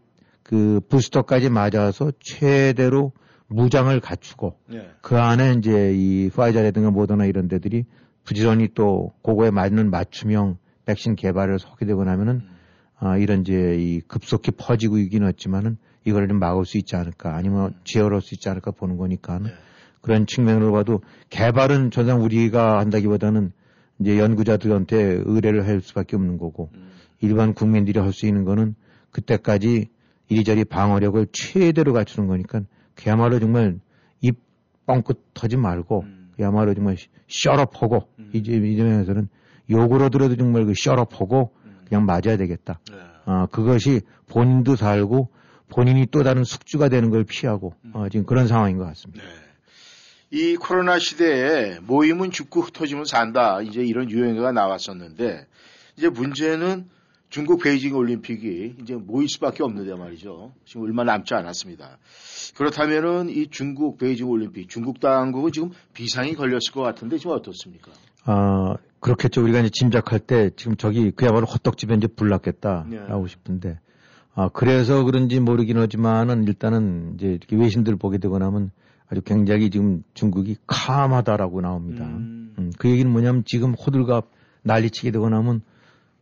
그 부스터까지 맞아서 최대로 무장을 갖추고 네. 그 안에 이제 이 파이자라든가 모더나 이런 데들이 부지런히 또 그거에 맞는 맞춤형 백신 개발을 하게 되고 나면은 음. 아, 이런 이제 이 급속히 퍼지고 있긴 했지만은 이걸 좀 막을 수 있지 않을까 아니면 제어할 수 있지 않을까 보는 거니까 네. 그런 측면으로 봐도 개발은 전상 우리가 한다기보다는 이제 연구자들한테 의뢰를 할 수밖에 없는 거고 음. 일반 국민들이 할 수 있는 거는 그때까지 이리저리 방어력을 최대로 갖추는 거니까 그야말로 정말 입 뻥끗 터지 말고 음. 그야말로 정말 셔럽하고 음. 이제 이점에서는 욕으로 들어도 정말 그 셔럽하고 음. 그냥 맞아야 되겠다. 네. 아 그것이 본인도 살고 본인이 또 다른 숙주가 되는 걸 피하고 어, 지금 그런 상황인 것 같습니다. 네. 이 코로나 시대에 모임은 죽고 흩어지면 산다. 이제 이런 유행어가 나왔었는데 이제 문제는 중국 베이징 올림픽이 이제 모일 수밖에 없는데 말이죠. 지금 얼마 남지 않았습니다. 그렇다면은 이 중국 베이징 올림픽 중국 당국은 지금 비상이 걸렸을 것 같은데 지금 어떻습니까? 아, 그렇겠죠. 우리가 이제 짐작할 때 지금 저기 그야말로 호떡집에 이제 불났겠다라고 네. 싶은데, 아, 그래서 그런지 모르긴 하지만은 일단은 이제 이렇게 외신들 보게 되고 나면 아주 굉장히 지금 중국이 캄하다라고 나옵니다. 음. 음, 그 얘기는 뭐냐면 지금 호들갑 난리치게 되고 나면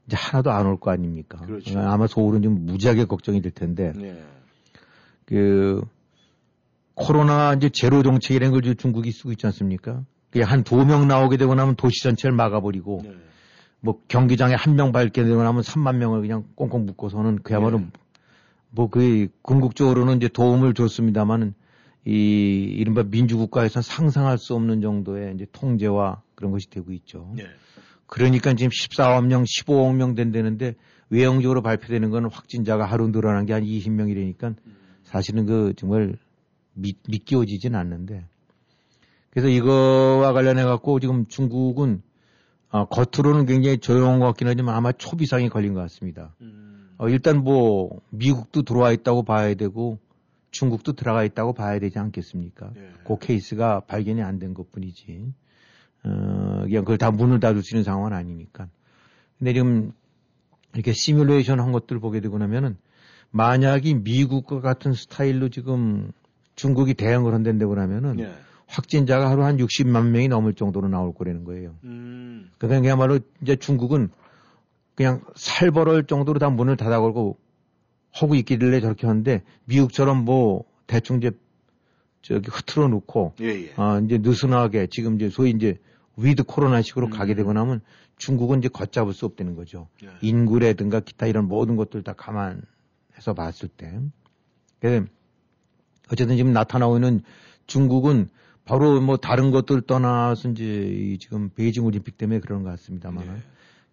이제 하나도 안 올 거 아닙니까? 그렇죠. 아마 속으로는 좀 무지하게 걱정이 될 텐데, 네. 그 코로나 이제 제로 정책이라는 걸 지금 중국이 쓰고 있지 않습니까? 그게 한 두 명 나오게 되고 나면 도시 전체를 막아버리고 네. 뭐 경기장에 한 명 밝게 되고 나면 3만 명을 그냥 꽁꽁 묶고서는 그야말로 네. 뭐그 궁극적으로는 이제 도움을 줬습니다만은 이 이른바 민주국가에서 상상할 수 없는 정도의 이제 통제와 그런 것이 되고 있죠. 네. 그러니까 지금 14억 명, 15억 명 된다는데 외형적으로 발표되는 건 확진자가 하루 늘어난 게 한 20명이라니까 사실은 그 정말 믿, 믿겨지진 않는데 그래서 이거와 관련해 갖고 지금 중국은 어, 겉으로는 굉장히 조용한 것 같긴 하지만 아마 초비상이 걸린 것 같습니다. 음. 어, 일단 뭐 미국도 들어와 있다고 봐야 되고 중국도 들어가 있다고 봐야 되지 않겠습니까? 네. 그 케이스가 발견이 안 된 것 뿐이지. 어, 그냥 그걸 다 문을 닫을 수 있는 상황은 아니니까. 근데 지금 이렇게 시뮬레이션 한 것들 보게 되고 나면은 만약이 미국과 같은 스타일로 지금 중국이 대응을 한다고 하면은 네. 확진자가 하루 한 60만 명이 넘을 정도로 나올 거라는 거예요. 음. 그러니까 그야말로 이제 중국은 그냥 살벌할 정도로 다 문을 닫아 걸고 하고 있길래 저렇게 하는데 미국처럼 뭐 대충 이제 저기 흐트러 놓고 예, 예. 아 이제 느슨하게 지금 이제 소위 이제 위드 코로나식으로 음. 가게 되고 나면 중국은 이제 걷잡을 수 없다는 거죠. 예. 인구라든가 기타 이런 모든 것들 다 감안해서 봤을 때. 그래서 어쨌든 지금 나타나고 있는 중국은 바로 뭐 다른 것들 떠나서 이제 이 지금 베이징 올림픽 때문에 그런 것 같습니다만. 네.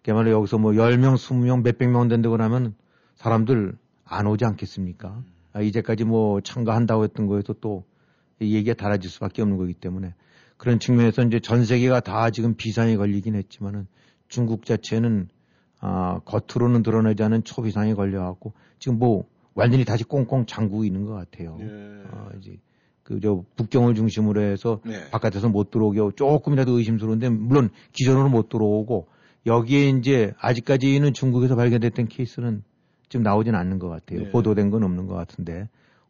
그야말로 여기서 뭐 10명, 20명, 몇백 명 된다고 하면 사람들 안 오지 않겠습니까? 아, 이제까지 뭐 참가한다고 했던 거에서 또이 얘기가 달라질 수밖에 없는 거기 때문에 그런 측면에서 이제 전 세계가 다 지금 비상에 걸리긴 했지만은 중국 자체는 아, 겉으로는 드러나지 않은 초비상에 걸려갖고 지금 뭐 완전히 다시 꽁꽁 잠그고 있는 것 같아요. 네. 어, 이제 그저 북경을 중심으로 해서 네. 바깥에서 못 들어오게 하고 조금이라도 의심스러운데 물론 기존으로 못 들어오고 여기에 이제 아직까지는 중국에서 발견됐던 케이스는 지금 나오진 않는 것 같아요. 네. 보도된 건 없는 것 같은데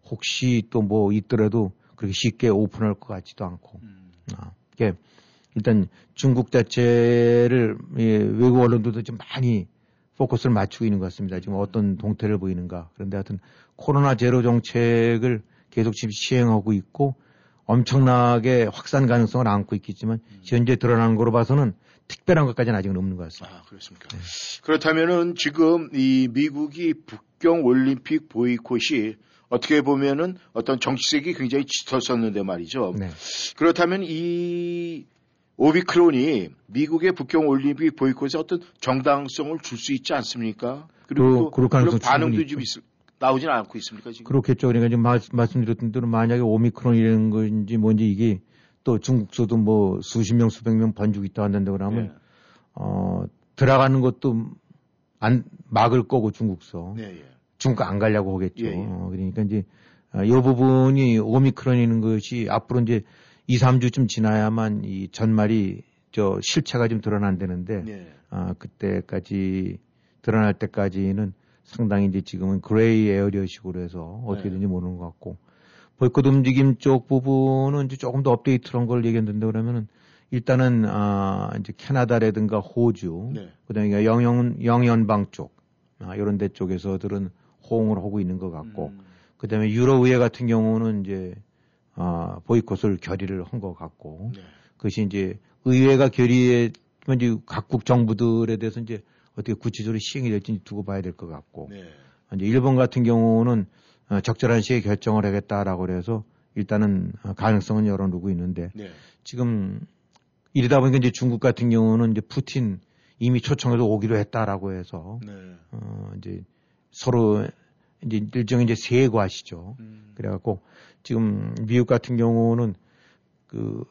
혹시 또 뭐 있더라도 그렇게 쉽게 오픈할 것 같지도 않고. 음. 아, 이게 일단 중국 자체를 예, 외국 언론들도 좀 많이 포커스를 맞추고 있는 것 같습니다. 지금 어떤 동태를 보이는가. 그런데 하여튼 코로나 제로 정책을 계속 지금 시행하고 있고 엄청나게 확산 가능성을 안고 있겠지만 현재 드러나는 거로 봐서는 특별한 것까지는 아직은 없는 것 같습니다. 아, 그렇습니까? 그렇다면은 지금 이 미국이 북경 올림픽 보이콧이 어떻게 보면은 어떤 정치색이 굉장히 짙었었는데 말이죠. 네. 그렇다면 이 오미크론이 미국의 북경 올림픽 보이콧에 어떤 정당성을 줄 수 있지 않습니까? 그리고 그- 또 그런 반응도 좀 있죠. 있, 나오진 않고 있습니까 지금? 그렇겠죠. 그러니까 지금 말, 말씀드렸던 대로 만약에 오미크론이라는 건지 뭔지 이게 또 중국서도 뭐 수십 명, 수백 명 번지고 있다 한다고 그러면 네. 어, 들어가는 것도 안 막을 거고 중국서. 네, 예. 중국 안 가려고 하겠죠. 예, 예. 어, 그러니까 이제 이 부분이 오미크론이는 것이 앞으로 이제 2, 3주쯤 지나야만 이 전말이 저 실체가 좀 드러난다는데 네. 아, 그때까지 드러날 때까지는 상당히 이제 지금은 gray area식으로 해서 어떻게든지 모르는 것 같고 보이콧 움직임 쪽 부분은 이제 조금 더 업데이트한 걸 얘기했는데 그러면은 일단은 아 이제 캐나다라든가 호주, 네. 그다음에 영연 영연방 쪽, 아 이런 데 쪽에서들은 호응을 하고 있는 것 같고, 음. 그다음에 유럽 의회 같은 경우는 이제 아 보이콧을 결의를 한 것 같고, 네. 그것이 이제 의회가 결의에 이제 각국 정부들에 대해서 이제 어떻게 구체적으로 시행이 될지 두고 봐야 될 것 같고, 네. 이제 일본 같은 경우는 어, 적절한 시에 결정을 하겠다라고 그래서 일단은 어, 가능성은 열어두고 있는데 네. 지금 이러다 보니까 이제 중국 같은 경우는 이제 푸틴 이미 초청해서 오기로 했다라고 해서 네. 어 이제 서로 이제 일종의 이제 세과시죠. 음. 그래갖고 지금 미국 같은 경우는 그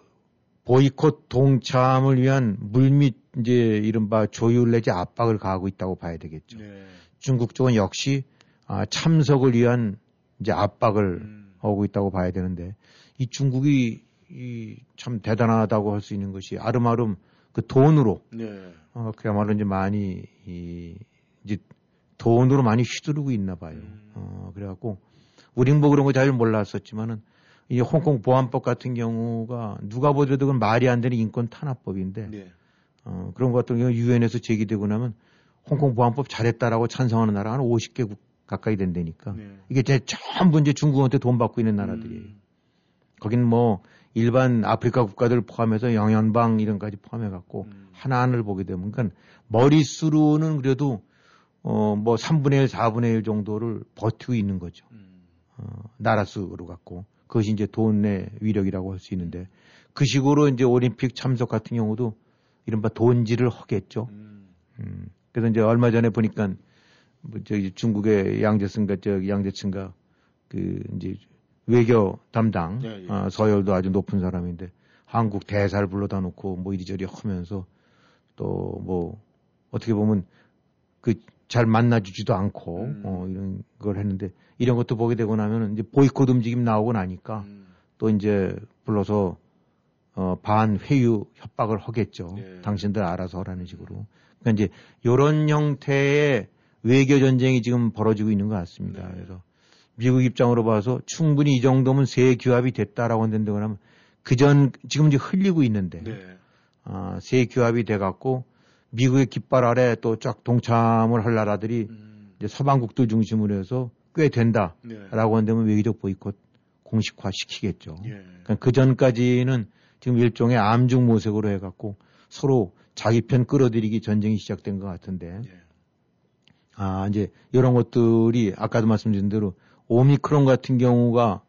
보이콧 동참을 위한 물밑 이제 이른바 조율 내지 압박을 가하고 있다고 봐야 되겠죠. 네. 중국 쪽은 역시 아, 참석을 위한 이제 압박을 음. 하고 있다고 봐야 되는데 이 중국이 이 참 대단하다고 할 수 있는 것이 아름아름 그 돈으로 네. 어, 그야말로 이제 많이 이 이제 돈으로 많이 휘두르고 있나 봐요. 음. 어, 그래갖고 우린 뭐 그런 거 잘 몰랐었지만은 이 홍콩 보안법 같은 경우가 누가 보더라도 그건 말이 안 되는 인권 탄압법인데 네. 어, 그런 것 같은 경우 유엔에서 제기되고 나면 홍콩 보안법 잘했다라고 찬성하는 나라가 한 50개국 가까이 된다니까. 네. 이게 제 전부 이제 중국한테 돈 받고 있는 나라들이에요. 음. 거긴 뭐 일반 아프리카 국가들 포함해서 영연방 이런 까지 포함해 갖고 음. 하나하나를 보게 되면 그러니까 머릿수로는 그래도 어 뭐 3분의 1, 4분의 1 정도를 버티고 있는 거죠. 음. 어, 나라 수로 갖고 그것이 이제 돈의 위력이라고 할 수 있는데 그 식으로 이제 올림픽 참석 같은 경우도 이른바 돈질을 하겠죠. 음. 음, 그래서 이제 얼마 전에 보니까 뭐 저기 중국의 양재승가 저 양재층가 그 이제 외교 담당 예, 예. 아, 서열도 아주 높은 사람인데 한국 대사를 불러다 놓고 뭐 이리저리 하면서 또 뭐 어떻게 보면 그 잘 만나주지도 않고 음. 어 이런 걸 했는데 이런 것도 보게 되고 나면 이제 보이콧 움직임 나오고 나니까 음. 또 이제 불러서 어, 반 회유 협박을 하겠죠. 예. 당신들 알아서 하라는 식으로. 그러니까 이제 이런 형태의 외교 전쟁이 지금 벌어지고 있는 것 같습니다. 네. 그래서 미국 입장으로 봐서 충분히 이 정도면 세 규합이 됐다라고 한다고 하면 그전 지금 이제 흘리고 있는데 네. 아, 세 규합이 돼 갖고 미국의 깃발 아래 또 쫙 동참을 할 나라들이 음. 이제 서방국들 중심으로 해서 꽤 된다라고 네. 한다면 외교적 보이콧 공식화 시키겠죠. 예. 그러니까 그 전까지는 지금 일종의 암중 모색으로 해갖고 서로 자기 편 끌어들이기 전쟁이 시작된 것 같은데, 예. 아, 이제 이런 것들이 아까도 말씀드린 대로 오미크론 같은 경우가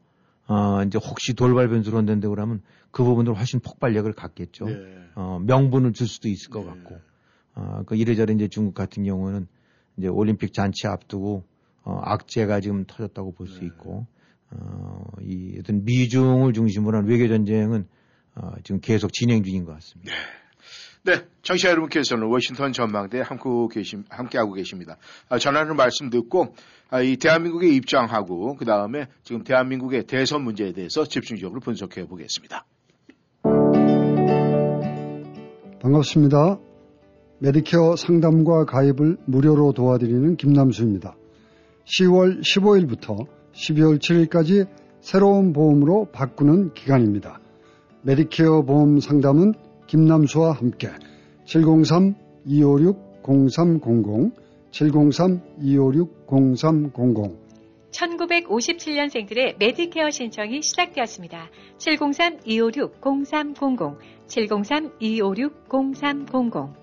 아, 이제 혹시 돌발 변수로 한다고 그러면 그 부분으로 훨씬 폭발력을 갖겠죠. 네. 어, 명분을 줄 수도 있을 것 네. 같고, 아, 그 이래저래 이제 중국 같은 경우는 이제 올림픽 잔치 앞두고 어, 악재가 지금 터졌다고 볼수 네. 있고, 어, 이 어떤 미중을 중심으로 한 외교 전쟁은 어, 지금 계속 진행 중인 것 같습니다. 네, 청취자 여러분께서는 워싱턴 전망대에 함께, 계심, 함께하고 계십니다. 아, 전하는 말씀 듣고 아, 이 대한민국의 입장하고 그 다음에 지금 대한민국의 대선 문제에 대해서 집중적으로 분석해 보겠습니다. 반갑습니다. 메디케어 상담과 가입을 무료로 도와드리는 김남수입니다. 10월 15일부터 12월 7일까지 새로운 보험으로 바꾸는 기간입니다. 메디케어 보험 상담은 김남수와 함께 703-256-0300 703-256-0300 1957년생들의 메디케어 신청이 시작되었습니다. 703-256-0300, 703-256-0300.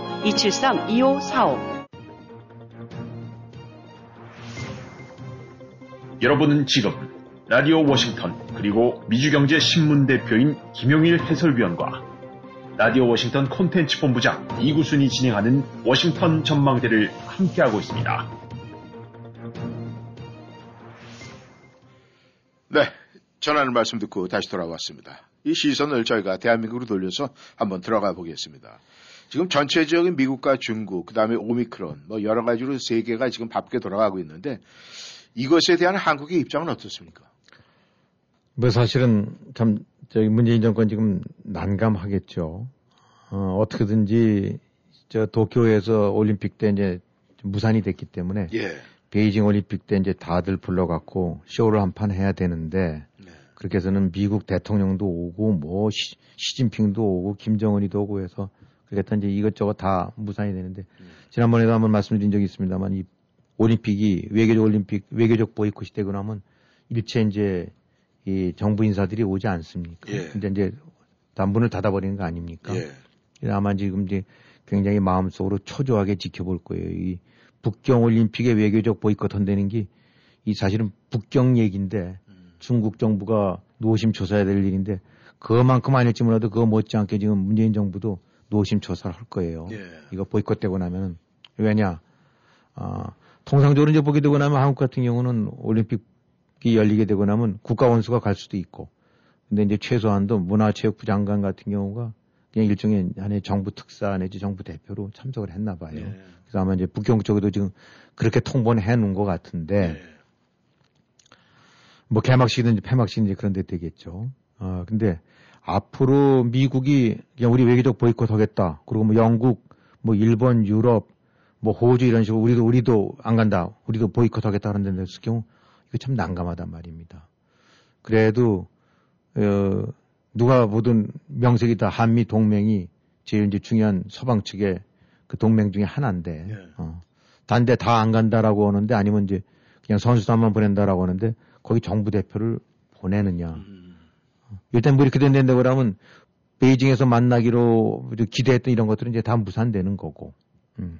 273-2545 여러분은 지금 라디오 워싱턴 그리고 미주경제 신문 대표인 김용일 해설위원과 라디오 워싱턴 콘텐츠 본부장 이구순이 진행하는 워싱턴 전망대를 함께하고 있습니다. 네. 전하는 말씀 듣고 다시 돌아왔습니다. 이 시선을 저희가 대한민국으로 돌려서 한번 들어가 보겠습니다. 지금 전체적인 미국과 중국, 그 다음에 오미크론, 뭐 여러 가지로 세계가 지금 바쁘게 돌아가고 있는데 이것에 대한 한국의 입장은 어떻습니까? 뭐 사실은 참 저기 문재인 정권 지금 난감하겠죠. 어, 어떻게든지 저 도쿄에서 올림픽 때 이제 무산이 됐기 때문에 예. 베이징 올림픽 때 이제 다들 불러갖고 쇼를 한 판 해야 되는데 그렇게 해서는 미국 대통령도 오고 뭐 시, 시진핑도 오고 김정은이도 오고 해서 해서 이제 이것저것 다 무산이 되는데 지난번에도 한번 말씀드린 적이 있습니다만 이 올림픽이 외교적 올림픽 외교적 보이콧이 되고 나면 일체 이제 이 정부 인사들이 오지 않습니까? 예. 근데 이제 단문을 닫아버리는 거 아닙니까? 예. 아마 지금 이제 굉장히 마음속으로 초조하게 지켜볼 거예요. 이 북경 올림픽의 외교적 보이콧 한다는 게 이 사실은 북경 얘기인데 중국 정부가 노심초사해야 될 일인데 그만큼 아닐지 몰라도 그거 못지않게 지금 문재인 정부도 노심초사를 할 거예요. 예. 이거 보이콧되고 나면은 왜냐? 아, 통상적으로 이제 보게 되고 나면 한국 같은 경우는 올림픽이 열리게 되고 나면 국가 원수가 갈 수도 있고 근데 이제 최소한도 문화체육부 장관 같은 경우가 그냥 일종의 하나의 정부 특사 내지 정부 대표로 참석을 했나 봐요. 예. 그래서 아마 이제 북경 쪽에도 지금 그렇게 통보는 해 놓은 것 같은데 예. 뭐 개막식이든지 폐막식이든지 그런 데 되겠죠. 아, 근데 앞으로 미국이 그냥 우리 외교적 보이콧 하겠다. 그리고 뭐 영국, 뭐 일본, 유럽, 뭐 호주 이런 식으로 우리도 우리도 안 간다. 우리도 보이콧 하겠다 하는 데는 경우 이거 참 난감하단 말입니다. 그래도 어, 누가 보든 명색이 다 한미 동맹이 제일 이제 중요한 서방 측의 그 동맹 중에 하나인데 예. 어, 단데 다안 간다라고 하는데 아니면 이제 그냥 선수단만 보낸다라고 하는데 거기 정부 대표를 보내느냐. 음. 일단 뭐 이렇게 된다고 그러면 베이징에서 만나기로 기대했던 이런 것들은 이제 다 무산되는 거고. 음.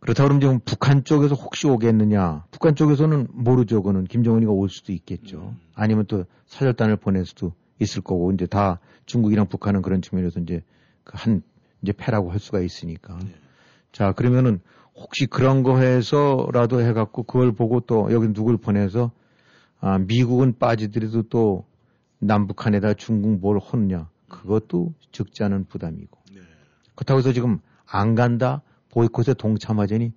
그렇다 그러면 지금 북한 쪽에서 혹시 오겠느냐. 북한 쪽에서는 모르죠. 그는 김정은이가 올 수도 있겠죠. 아니면 또 사절단을 보낼 수도 있을 거고. 이제 다 중국이랑 북한은 그런 측면에서 이제 그한 이제 패라고 할 수가 있으니까. 자, 그러면은 혹시 그런 거 해서라도 해갖고 그걸 보고 또 여기 누굴 보내서 아, 미국은 빠지더라도 또 남북한에다 중국 뭘 하느냐. 그것도 적지 않은 부담이고. 그렇다고 해서 지금 안 간다? 보이콧에 동참하자니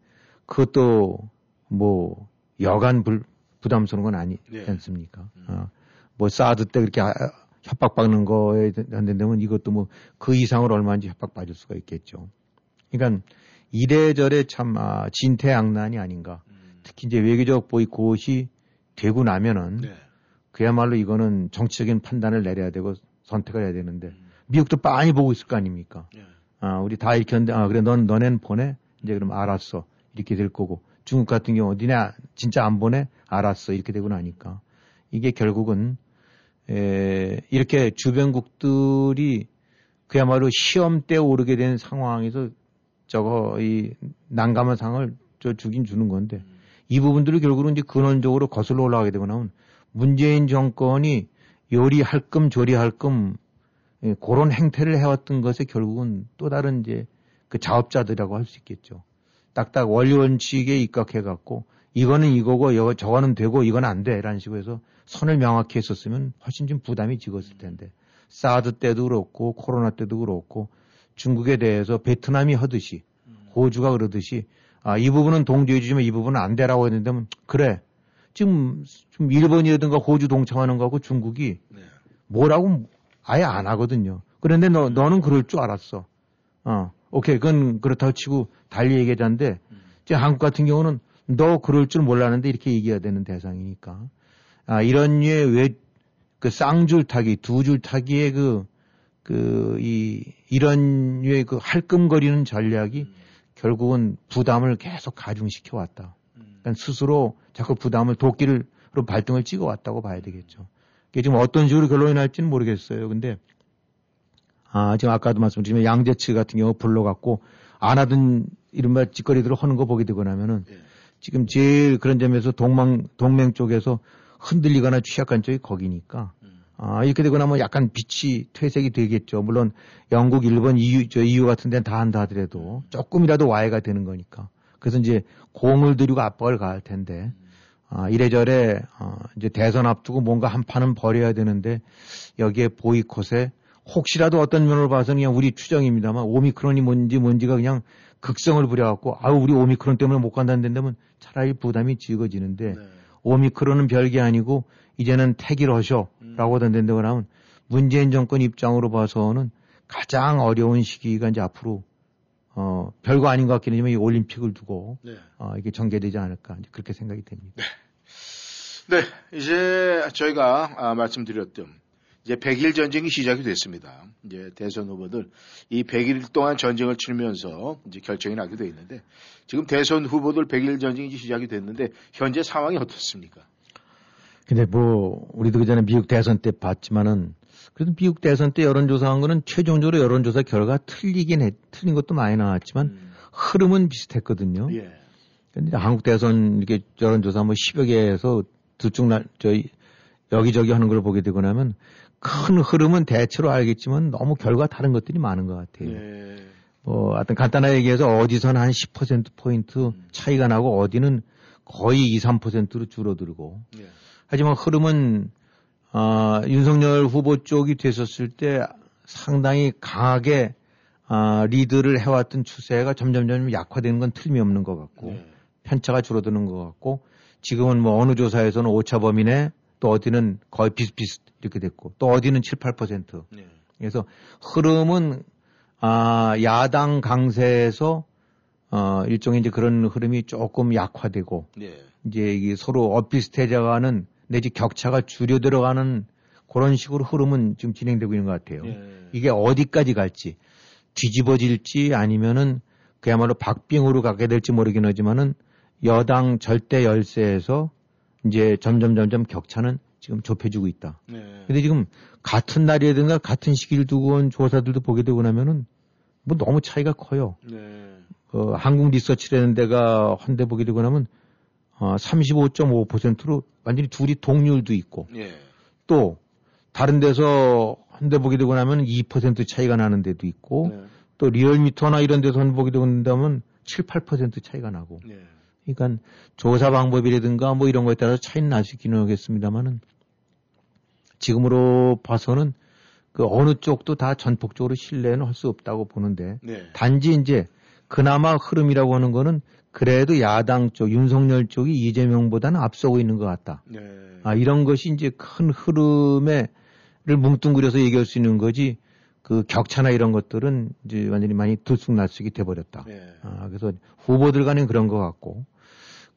그것도 뭐 여간 불, 부담스러운 건 아니지 네. 않습니까? 어, 뭐 사드 때 그렇게 아- 협박받는 거에 한다면 이것도 뭐 그 이상으로 얼마인지 협박받을 수가 있겠죠. 그러니까 이래저래 참 아, 진퇴양난이 아닌가. 특히 이제 외교적 보이콧이 되고 나면은 네. 그야말로 이거는 정치적인 판단을 내려야 되고 선택을 해야 되는데 미국도 빤히 보고 있을 거 아닙니까? 아, 우리 다 이렇게 했는데, 아, 그래, 넌, 너넨 보내? 이제 그럼 알았어. 이렇게 될 거고. 중국 같은 경우, 니네 진짜 안 보내? 알았어. 이렇게 되고 나니까. 이게 결국은, 에, 이렇게 주변국들이 그야말로 시험 때 오르게 된 상황에서 저거, 이 난감한 상황을 저 주긴 주는 건데, 이 부분들이 결국은 이제 근원적으로 거슬러 올라가게 되고 나면 문재인 정권이 요리할 끔 조리할 끔 예, 그런 행태를 해왔던 것에 결국은 또 다른 이제 그 자업자들이라고 할 수 있겠죠. 딱딱 원리 원칙에 입각해 갖고 이거는 이거고 여, 저거는 되고 이건 안 돼. 라는 식으로 해서 선을 명확히 했었으면 훨씬 좀 부담이 적었을 텐데 사드 때도 그렇고 코로나 때도 그렇고 중국에 대해서 베트남이 하듯이 호주가 그러듯이 아, 이 부분은 동조해 주지만 이 부분은 안 되라고 했는데 그래. 지금 좀 일본이라든가 호주 동참하는 거하고 중국이 뭐라고 아예 안 하거든요. 그런데 너, 너는 그럴 줄 알았어. 어. 오케이, 그건 그렇다고 치고 달리 얘기하자는데, 이제 한국 같은 경우는 너 그럴 줄 몰랐는데 이렇게 얘기해야 되는 대상이니까. 아, 이런 류의 왜, 그 쌍줄 타기, 두 줄 타기의 그, 그, 이, 이런 류의 그 할끔거리는 전략이 결국은 부담을 계속 가중시켜 왔다. 그러니까 스스로 자꾸 부담을 도끼를, 로 발등을 찍어 왔다고 봐야 되겠죠. 이게 지금 어떤 식으로 결론이 날지는 모르겠어요. 근데, 아, 지금 아까도 말씀드린 양재치 같은 경우 불러갖고 안 하던 이른바 짓거리들을 하는 거 보게 되고 나면은 지금 제일 그런 점에서 동망, 동맹 쪽에서 흔들리거나 취약한 쪽이 거기니까 아, 이렇게 되고 나면 약간 빛이 퇴색이 되겠죠. 물론 영국, 일본, EU, 저 EU 같은 데는 다 한다 하더라도 조금이라도 와해가 되는 거니까. 그래서 이제 공을 들이고 압박을 가할 텐데, 아, 이래저래, 어, 이제 대선 앞두고 뭔가 한 판은 벌여야 되는데, 여기에 보이콧에 혹시라도 어떤 면으로 봐서는 그냥 우리 추정입니다만, 오미크론이 뭔지 뭔지가 그냥 극성을 부려갖고, 아우, 우리 오미크론 때문에 못 간다는 데면 차라리 부담이 적어지는데, 오미크론은 별게 아니고, 이제는 택일하셔라고 하던데 그러면 문재인 정권 입장으로 봐서는 가장 어려운 시기가 이제 앞으로 어 별거 아닌 것 같긴 하지만 이 올림픽을 두고 네. 어 이게 전개되지 않을까 그렇게 생각이 됩니다. 네, 이제 저희가 아, 말씀드렸던 이제 100일 전쟁이 시작이 됐습니다. 이제 대선 후보들 이 100일 동안 전쟁을 치르면서 이제 결정이 나게 돼 있는데 지금 대선 후보들 100일 전쟁이 시작이 됐는데 현재 상황이 어떻습니까? 근데 뭐 우리도 그전에 미국 대선 때 봤지만은 그래도 미국 대선 때 여론조사한 거는 최종적으로 여론조사 결과 틀리긴 해 틀린 것도 많이 나왔지만 흐름은 비슷했거든요. 예. 근데 한국 대선 이렇게 여론조사 뭐 10여 개에서 두쪽 날 저희 여기저기 하는 걸 보게 되고 나면 큰 흐름은 대체로 알겠지만 너무 결과 다른 것들이 많은 것 같아요. 뭐 하여튼 간단하게 얘기해서 어디서는 한10% 포인트 차이가 나고 어디는 거의 2, 3%로 줄어들고 하지만 흐름은 아, 윤석열 후보 쪽이 됐었을 때 상당히 강하게 아, 리드를 해왔던 추세가 점점점 약화되는 건 틀림없는 것 같고 편차가 줄어드는 것 같고 지금은 뭐 어느 조사에서는 오차 범위 내 또 어디는 거의 비슷비슷 이렇게 됐고 또 어디는 7, 8%. 그래서 흐름은 아, 야당 강세에서 어, 일종의 이제 그런 흐름이 조금 약화되고 이제 이게 서로 엇비슷해져가는 내지 격차가 줄여 들어가는 그런 식으로 흐름은 지금 진행되고 있는 것 같아요. 이게 어디까지 갈지 뒤집어질지 아니면은 그야말로 박빙으로 가게 될지 모르긴 하지만은 여당 절대 열세에서 이제 점점 점점 격차는 지금 좁혀지고 있다. 근데 지금 같은 날이라든가 같은 시기를 두고 온 조사들도 보게 되고 나면은 뭐 너무 차이가 커요. 어, 한국 리서치라는 데가 한데 보게 되고 나면 어, 35.5%로 완전히 둘이 동률도 있고 예. 또 다른 데서 한데 보게 되고 나면 2% 차이가 나는 데도 있고 또 리얼미터나 이런 데서 한 보게 되고 난다면 7, 8% 차이가 나고 그러니까 조사 방법이라든가 뭐 이런 거에 따라서 차이는 날 수 있기는 하겠습니다만은 지금으로 봐서는 그 어느 쪽도 다 전폭적으로 신뢰는 할 수 없다고 보는데 네. 단지 이제 그나마 흐름이라고 하는 거는 그래도 야당 쪽 윤석열 쪽이 이재명보다는 앞서고 있는 것 같다. 네. 아 이런 것이 이제 큰 흐름에를 뭉뚱그려서 얘기할 수 있는 거지 그 격차나 이런 것들은 이제 완전히 많이 들쑥날쑥이 돼버렸다. 아 그래서 후보들 간에 그런 것 같고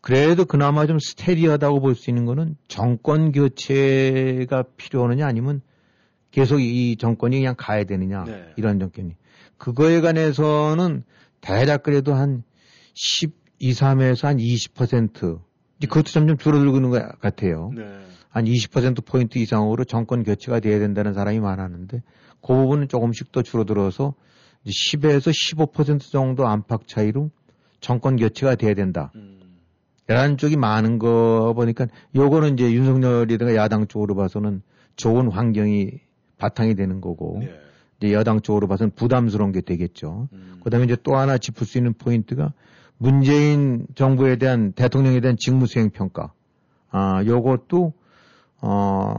그래도 그나마 좀 스테디하다고 볼 수 있는 거는 정권 교체가 필요하느냐 아니면 계속 이 정권이 그냥 가야 되느냐 이런 정권이 그거에 관해서는 대략 그래도 한 12, 3에서 한 20% 이제 그것도 점점 줄어들고 있는 것 같아요. 한20% 포인트 이상으로 정권 교체가 돼야 된다는 사람이 많았는데 그 부분은 조금씩 더 줄어들어서 이제 10에서 15% 정도 안팎 차이로 정권 교체가 돼야 된다. 이라는 쪽이 많은 거 보니까 요거는 이제 윤석열이든가 야당 쪽으로 봐서는 좋은 환경이 바탕이 되는 거고 이제 여당 쪽으로 봐서는 부담스러운 게 되겠죠. 그다음에 이제 또 하나 짚을 수 있는 포인트가 문재인 정부에 대한 대통령에 대한 직무 수행 평가. 아, 요것도 어,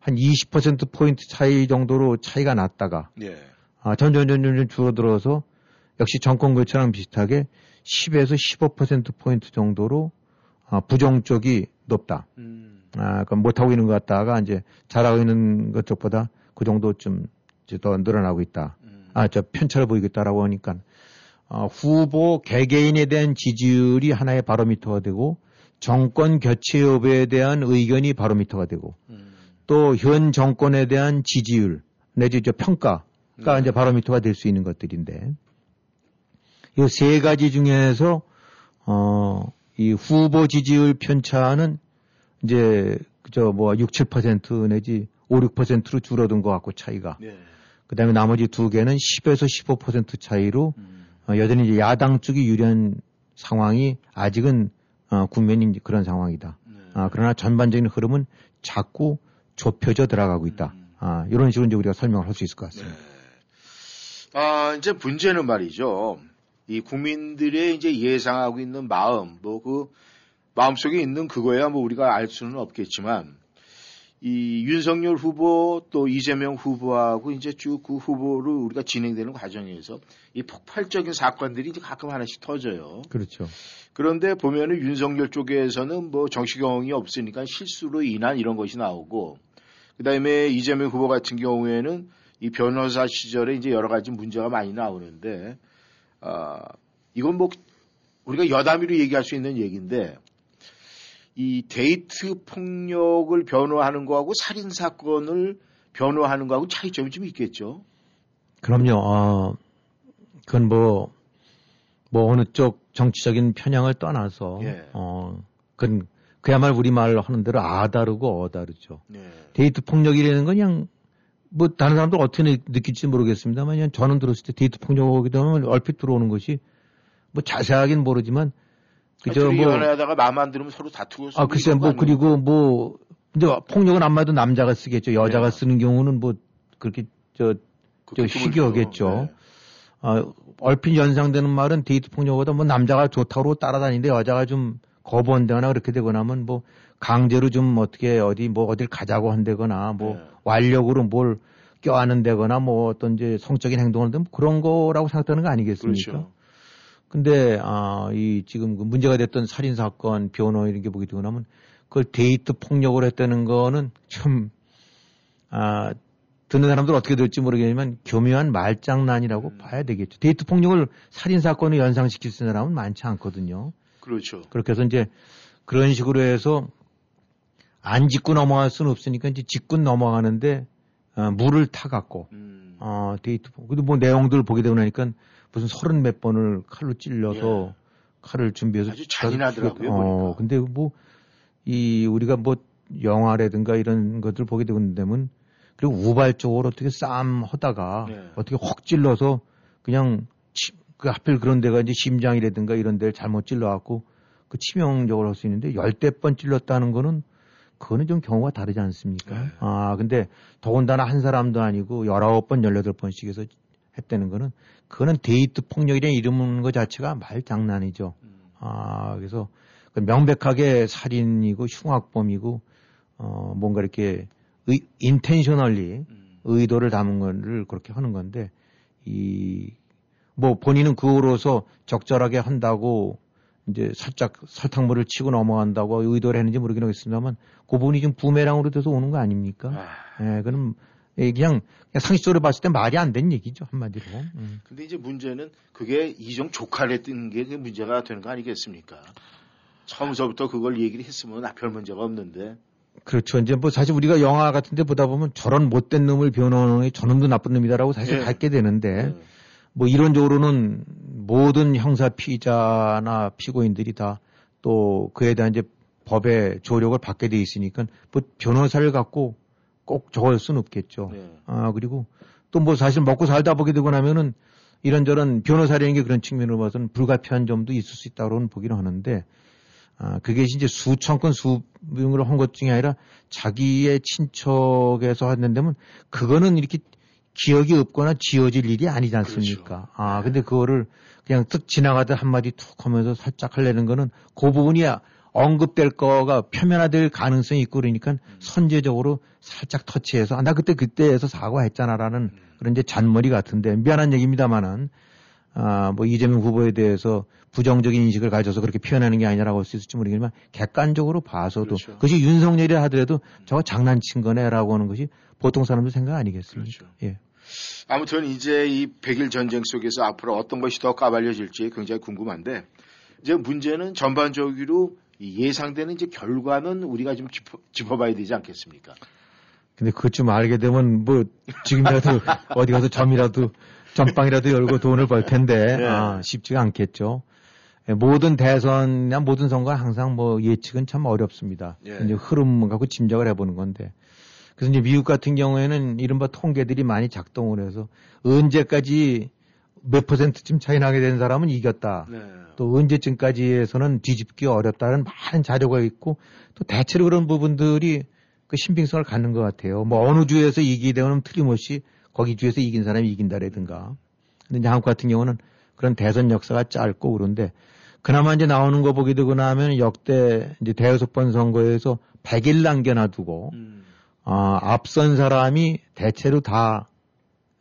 한 20% 포인트 차이 정도로 차이가 났다가 예. 아, 점점 점점 점 줄어들어서 역시 정권 교체랑 비슷하게 10에서 15% 포인트 정도로 아, 부정 쪽이 높다. 아, 그럼 못하고 있는 것 같다가 이제 잘하고 있는 것 쪽보다 그 정도 좀 이제 더 늘어나고 있다. 아, 저 편차를 보이겠다라고 하니까 어, 후보 개개인에 대한 지지율이 하나의 바로미터가 되고 정권 교체 여부에 대한 의견이 바로미터가 되고 또현 정권에 대한 지지율 내지 저 평가가 네. 이제 바로미터가 될 수 있는 것들인데 이 세 가지 중에서 어, 이 후보 지지율 편차는 이제 그저 뭐 6, 7% 내지 5, 6%로 줄어든 것 같고 차이가. 네. 그다음에 나머지 두 개는 10에서 15% 차이로 어, 여전히 이제 야당 쪽이 유리한 상황이 아직은 어, 국면이 그런 상황이다. 아, 그러나 전반적인 흐름은 자꾸 좁혀져 들어가고 있다. 아, 이런 식으로 이제 우리가 설명을 할 수 있을 것 같습니다. 아, 이제 문제는 말이죠. 이 국민들의 이제 예상하고 있는 마음, 뭐 그 마음속에 있는 그거야 뭐 우리가 알 수는 없겠지만 이 윤석열 후보 또 이재명 후보하고 이제 쭉 그 후보를 우리가 진행되는 과정에서 이 폭발적인 사건들이 이제 가끔 하나씩 터져요. 그렇죠. 그런데 보면은 윤석열 쪽에서는 뭐 정치 경험이 없으니까 실수로 인한 이런 것이 나오고 그다음에 이재명 후보 같은 경우에는 이 변호사 시절에 이제 여러 가지 문제가 많이 나오는데 아 이건 뭐 우리가 여담으로 얘기할 수 있는 얘기인데 이 데이트 폭력을 변호하는 거하고 살인 사건을 변호하는 거하고 차이점이 좀 있겠죠. 그럼요. 어, 그건 뭐, 뭐 어느 쪽 정치적인 편향을 떠나서, 예. 어, 그건 그야말로 우리말로 하는 대로 아 다르고 어 다르죠. 네. 데이트 폭력이라는 건 그냥 뭐 다른 사람들 어떻게 느- 느낄지 모르겠습니다만 저는 들었을 때 데이트 폭력이 되면 얼핏 들어오는 것이 뭐 자세하긴 모르지만 그저 둘이 뭐 연애하다가 마음 안 들으면 서로 다투고 아, 글쎄, 뭐, 그리고 뭐, 이제 폭력은 아마도 남자가 쓰겠죠. 여자가 쓰는 경우는 뭐, 그렇게, 저, 저, 쉽게 하겠죠. 아, 얼핏 연상되는 말은 데이트 폭력보다 뭐 남자가 좋다고 따라다니는데 여자가 좀 거부한다거나 그렇게 되거나 하면 뭐, 강제로 좀 어떻게 어디 뭐 어딜 가자고 한다거나 뭐, 완력으로 뭘 껴안는다거나 뭐 어떤 이제 성적인 행동을 하든 그런 거라고 생각하는 거 아니겠습니까? 그렇죠. 근데 아 이 지금 그 문제가 됐던 살인 사건 변호 이런 게 보게 되고 나면 그걸 데이트 폭력을 했다는 거는 참 아, 듣는 사람들 어떻게 될지 모르겠지만 교묘한 말장난이라고 봐야 되겠죠. 데이트 폭력을 살인 사건을 연상시킬 수 있는 사람은 많지 않거든요. 그렇죠. 그렇게 해서 이제 그런 식으로 해서 안 짚고 넘어갈 수는 없으니까 이제 짚고 넘어가는데 어, 물을 타갖고 음. 어, 데이트 폭- 그리고 뭐 내용들 보게 되고 나니까 무슨 서른 몇 번을 칼로 찔러서 칼을 준비해서 예. 아주 잔인하더라고요, 어, 근데 뭐 이 우리가 뭐 영화라든가 이런 것들 보게 되고 되면 그리고 우발적으로 어떻게 싸움 하다가 네. 어떻게 확 찔러서 그냥 치- 그 하필 그런 데가 이제 심장이라든가 이런 데를 잘못 찔러갖고 그 치명적으로 할 수 있는데 열대 번 찔렀다는 거는 그거는 좀 경우가 다르지 않습니까? 네. 아, 근데 더군다나 한 사람도 아니고 열아홉 번, 열여덟 번씩 해서 했다는 거는 그거는 데이트 폭력이라는 이름은 것 자체가 말 장난이죠. 아, 그래서 그 명백하게 살인이고 흉악범이고 어, 뭔가 이렇게 의, 인텐셔널리 의도를 담은 거를 그렇게 하는 건데 이 뭐 본인은 그거로서 적절하게 한다고 이제 살짝 설탕물을 치고 넘어간다고 의도를 했는지 모르긴 하겠습니다만 그 부분이 좀 부메랑으로 돼서 오는 거 아닙니까? 예, 그럼 예, 그냥, 그냥 상식적으로 봤을 때 말이 안 되는 얘기죠 한마디로. 음. 근데 이제 문제는 그게 이종 조카를 했던 게 문제가 되는 거 아니겠습니까? 처음서부터 그걸 얘기를 했으면 아, 별 문제가 없는데. 그렇죠. 이제 뭐 사실 우리가 영화 같은 데 보다 보면 저런 못된 놈을 변호하는 게 저놈도 나쁜 놈이다라고 사실 예. 갖게 되는데 뭐 이론적으로는 모든 형사 피의자나 피고인들이 다 또 그에 대한 이제 법의 조력을 받게 돼 있으니까 뭐 변호사를 갖고 꼭 저걸 수는 없겠죠. 아, 그리고 또 뭐 사실 먹고 살다 보게 되고 나면은 이런저런 변호사라는 게 그런 측면으로 봐서는 불가피한 점도 있을 수 있다고는 보기는 하는데 아, 그게 이제 수천 건 수명을 한것 중에 아니라 자기의 친척에서 했는데면 그거는 이렇게 기억이 없거나 지워질 일이 아니지 않습니까? 아, 근데 그거를 그냥 툭 지나가다 한마디 툭 하면서 살짝 하려는 거는 그 부분이 언급될 거가 표면화될 가능성이 있고 그러니까 선제적으로 살짝 터치해서 아, 나 그때 그때에서 사과했잖아라는 그런 이제 잔머리 같은데 미안한 얘기입니다만은 아, 뭐 이재명 후보에 대해서 부정적인 인식을 가져서 그렇게 표현하는 게 아니라고 할 수 있을지 모르겠지만 객관적으로 봐서도 그것이 윤석열이 하더라도 저거 장난친 거네라고 하는 것이 보통 사람들 생각 아니겠습니까? 예. 아무튼 이제 이 백일 전쟁 속에서 앞으로 어떤 것이 더 까발려질지 굉장히 궁금한데 이제 문제는 전반적으로 이 예상되는 이제 결과는 우리가 좀 짚어, 짚어봐야 되지 않겠습니까? 근데 그것 좀 알게 되면 뭐 지금이라도 어디 가서 점이라도 점빵이라도 열고 돈을 벌 텐데 네. 아, 쉽지가 않겠죠. 예, 모든 대선이나 모든 선거 항상 뭐 예측은 참 어렵습니다. 예. 이제 흐름 갖고 짐작을 해보는 건데. 그래서 이제 미국 같은 경우에는 이른바 통계들이 많이 작동을 해서 언제까지 몇 퍼센트쯤 차이 나게 된 사람은 이겼다. 네. 또 언제쯤까지 해서는 뒤집기 어렵다는 많은 자료가 있고 또 대체로 그런 부분들이 그 신빙성을 갖는 것 같아요. 뭐 어느 주에서 이기게 되면 틀림없이 거기 주에서 이긴 사람이 이긴다라든가. 근데 이제 한국 같은 경우는 그런 대선 역사가 짧고 그런데 그나마 이제 나오는 거 보게 되고 나면 역대 이제 대여섯 번 선거에서 100일 남겨놔두고 아, 앞선 사람이 대체로 다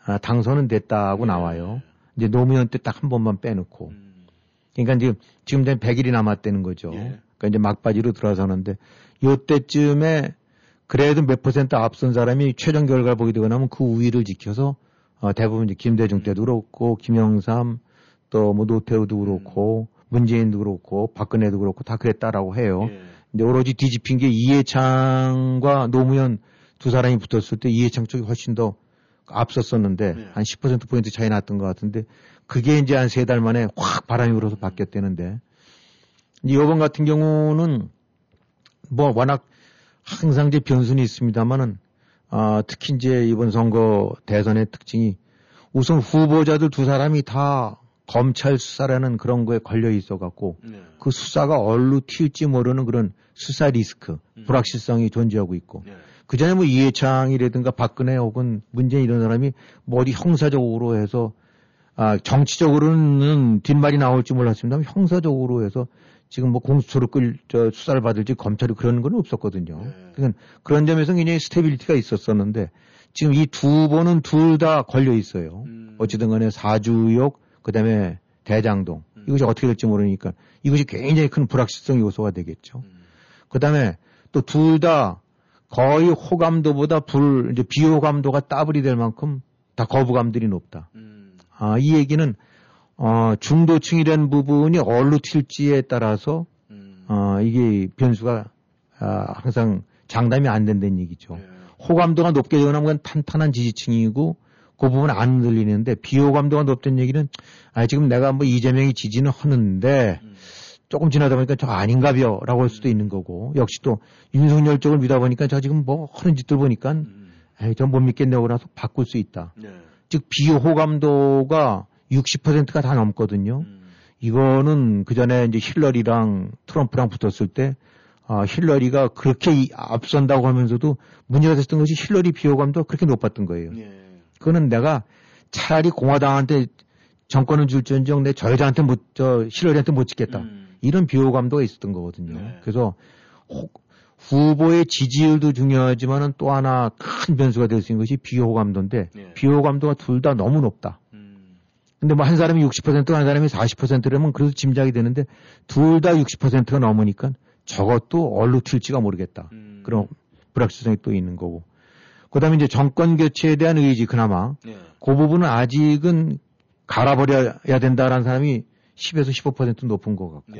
아, 당선은 됐다고 나와요. 이제 노무현 때 딱 한 번만 빼놓고. 그러니까 지금 지금 된 100일이 남았다는 거죠. 그러니까 이제 막바지로 들어서는데 요때쯤에 그래도 몇 퍼센트 앞선 사람이 최종 결과를 보게 되고 나면 그 우위를 지켜서 어, 대부분 이제 김대중 때도 그렇고 김영삼 또 뭐 노태우도 그렇고 문재인도 그렇고 박근혜도 그렇고 다 그랬다라고 해요. 근데 오로지 뒤집힌 게 이해창과 노무현 두 사람이 붙었을 때 이해창 쪽이 훨씬 더 앞섰었는데 한10% 포인트 차이 났던 것 같은데 그게 이제 한 세 달 만에 확 바람이 불어서 바뀌었다는데. 이번 같은 경우는 뭐 워낙 항상 이제 변수는 있습니다만은 아, 특히 이제 이번 선거 대선의 특징이 우선 후보자들 두 사람이 다 검찰 수사라는 그런 거에 걸려 있어 갖고 그 수사가 얼로 튈지 모르는 그런 수사 리스크, 불확실성이 존재하고 있고. 그 전에 뭐 이해창이라든가 박근혜 혹은 문재인 이런 사람이 뭐 어디 형사적으로 해서 아, 정치적으로는 뒷말이 나올지 몰랐습니다만 형사적으로 해서 지금 뭐 공수처로 끌, 저, 수사를 받을지 검찰이 그런 건 없었거든요. 그러니까 그런 점에서 굉장히 stability가 있었었는데 지금 이 두 번은 둘 다 걸려 있어요. 어찌든 간에 사주 의혹, 그 다음에 대장동. 이것이 어떻게 될지 모르니까 이것이 굉장히 큰 불확실성 요소가 되겠죠. 그 다음에 또 둘 다 거의 호감도보다 불, 이제 비호감도가 더블이 될 만큼 다 거부감들이 높다. 아, 이 얘기는 어, 중도층이라는 부분이 어디로 튈지에 따라서 어, 이게 변수가 아, 항상 장담이 안 된다는 얘기죠. 호감도가 높게 되거나 하면 탄탄한 지지층이고 그 부분 안 들리는데 비호감도가 높다는 얘기는 아, 지금 내가 뭐 이재명이 지지는 하는데 조금 지나다 보니까 저 아닌가 벼 라고 할 수도 있는 거고 역시 또 윤석열 쪽을 믿다 보니까 저 지금 뭐 하는 짓들 보니까 에이, 저못 믿겠네요. 그래서 바꿀 수 있다. 즉 비호감도가 60%가 다 넘거든요. 이거는 그 전에 이제 힐러리랑 트럼프랑 붙었을 때 아, 힐러리가 그렇게 이- 앞선다고 하면서도 문제가 됐던 것이 힐러리 비호감도가 그렇게 높았던 거예요. 그거는 내가 차라리 공화당한테 정권을 줄지언정 내저 여자한테 못, 저 힐러리한테 못 찍겠다. 이런 비호감도가 있었던 거거든요. 그래서 혹- 후보의 지지율도 중요하지만은 또 하나 큰 변수가 될 수 있는 것이 비호감도인데 비호감도가 둘 다 너무 높다. 근데 뭐 한 사람이 60%가 한 사람이 40%라면 그래도 짐작이 되는데 둘 다 60%가 넘으니까 저것도 얼로 튈지가 모르겠다. 그런 불확실성이 또 있는 거고. 그 다음에 이제 정권 교체에 대한 의지 그나마 그 부분은 아직은 갈아버려야 된다라는 사람이 10에서 15% 높은 것 같고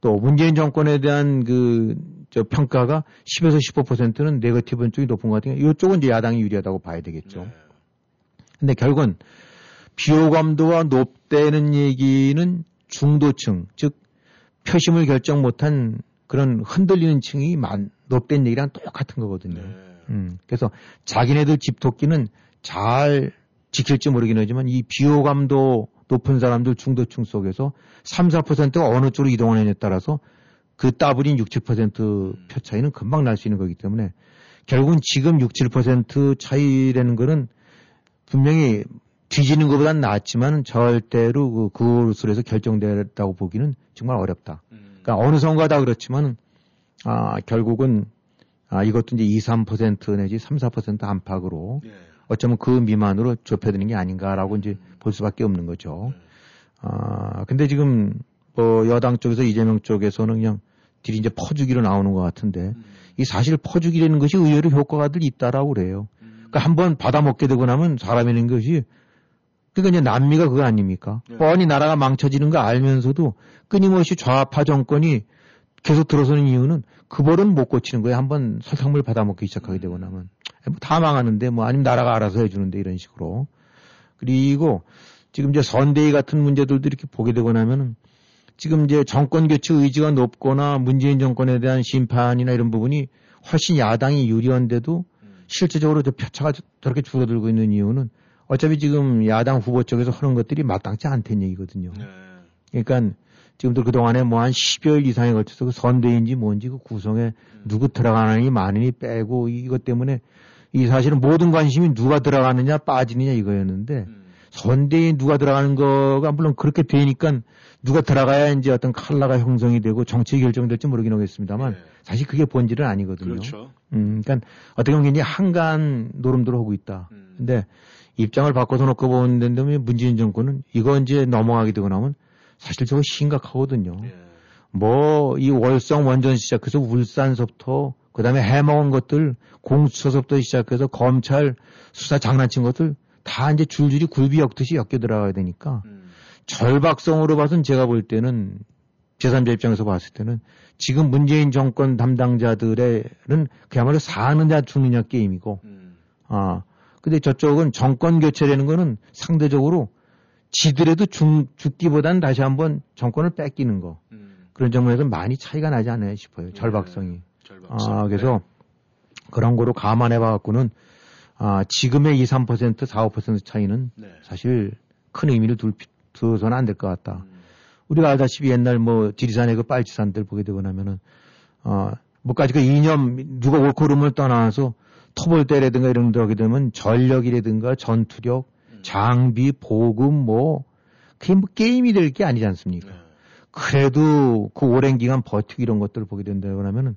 또 문재인 정권에 대한 그 저 평가가 10에서 15%는 네거티브 쪽이 높은 것 같아요. 이쪽은 이제 야당이 유리하다고 봐야 되겠죠. 근데 결국은 비호감도가 높다는 얘기는 중도층, 즉 표심을 결정 못한 그런 흔들리는 층이 많, 높다는 얘기랑 똑같은 거거든요. 음, 그래서 자기네들 집토끼는 잘 지킬지 모르긴 하지만 이 비호감도 높은 사람들 중도층 속에서 3, 4%가 어느 쪽으로 이동하느냐에 따라서 그 따블인 6, 7%표 차이는 금방 날 수 있는 거기 때문에 결국은 지금 6, 7% 차이라는 거는 분명히 뒤지는 것보다는 낫지만 절대로 그, 그것으로 해서 결정됐다고 보기는 정말 어렵다. 그러니까 어느 선거다 그렇지만 아, 결국은 아, 이것도 이제 2, 3% 내지 3, 4% 안팎으로 어쩌면 그 미만으로 좁혀드는 게 아닌가라고 이제 볼 수밖에 없는 거죠. 아, 근데 지금 뭐 여당 쪽에서 이재명 쪽에서는 그냥 딜이 이제 퍼주기로 나오는 것 같은데 이 사실 퍼주기라는 것이 의외로 효과가 들 있다라고 그래요. 그러니까 한번 받아먹게 되고 나면 사람이라는 것이 그러니까 이제 남미가 그거 아닙니까? 네. 뻔히 나라가 망쳐지는 거 알면서도 끊임없이 좌파 정권이 계속 들어서는 이유는 그 벌은 못 고치는 거예요. 한번 설탕물 받아먹기 시작하게 되고 나면 뭐 다 망하는데 뭐 아니면 나라가 알아서 해주는데 이런 식으로 그리고 지금 이제 선대위 같은 문제들도 이렇게 보게 되고 나면은 지금 이제 정권 교체 의지가 높거나 문재인 정권에 대한 심판이나 이런 부분이 훨씬 야당이 유리한데도 실제적으로 저 표차가 저- 저렇게 줄어들고 있는 이유는 어차피 지금 야당 후보 쪽에서 하는 것들이 마땅치 않다는 얘기거든요. 그러니까 지금도 그동안에 뭐 한 10여일 이상에 걸쳐서 그 선대인지 뭔지 그 구성에 누구 들어가느니 많으니 빼고 이것 때문에 이 사실은 모든 관심이 누가 들어가느냐 빠지느냐 이거였는데 선대인 누가 들어가는 거가 물론 그렇게 되니까 누가 들어가야 이제 어떤 칼라가 형성이 되고 정책이 결정될지 모르긴 하겠습니다만 사실 그게 본질은 아니거든요. 그렇죠. 음, 그러니까 어떻게 보면 굉장히 한간 노름들을 하고 있다. 근데 입장을 바꿔서 놓고 보는데 문재인 정권은 이거 이제 넘어가게 되고 나면 사실 저거 심각하거든요. 뭐이 월성 원전 시작해서 울산서부터 그다음에 해먹은 것들 공수처서부터 시작해서 검찰 수사 장난친 것들 다 이제 줄줄이 굴비 엮듯이 엮여 들어가야 되니까 절박성으로 봐서는 제가 볼 때는 제3자 입장에서 봤을 때는 지금 문재인 정권 담당자들은 그야말로 사느냐 죽느냐 게임이고 아 근데 저쪽은 정권 교체라는 거는 상대적으로 지들에도 죽, 죽기보다는 다시 한번 정권을 뺏기는 거. 그런 점에서 많이 차이가 나지 않나 싶어요 절박성이. 아 그래서 그런 거로 감안해 봐갖고는 아 지금의 2, 3% 4, 5% 차이는 사실 큰 의미를 둘, 피- 두어서는 안 될 것 같다. 우리가 알다시피 옛날 뭐 지리산의 그 빨치산들 보게 되고 나면은 어 뭐까지 그 이념 누가 옳고 그름을 떠나서 토벌대라든가 이런 데 하게 되면 전력이라든가 전투력, 장비, 보급 뭐 그게 뭐 게임이 될 게 아니지 않습니까? 그래도 그 오랜 기간 버티고 이런 것들을 보게 된다고 하면은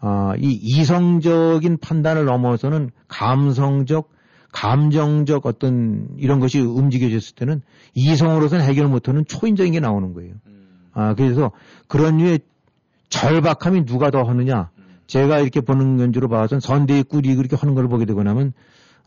아, 이 이성적인 판단을 넘어서는 감성적, 감정적 어떤 이런 것이 움직여졌을 때는 이성으로서는 해결 못하는 초인적인 게 나오는 거예요. 아, 그래서 그런 류의 절박함이 누가 더 하느냐. 제가 이렇게 보는 견주로 봐서는 선대위 꿀이 그렇게 하는 걸 보게 되고 나면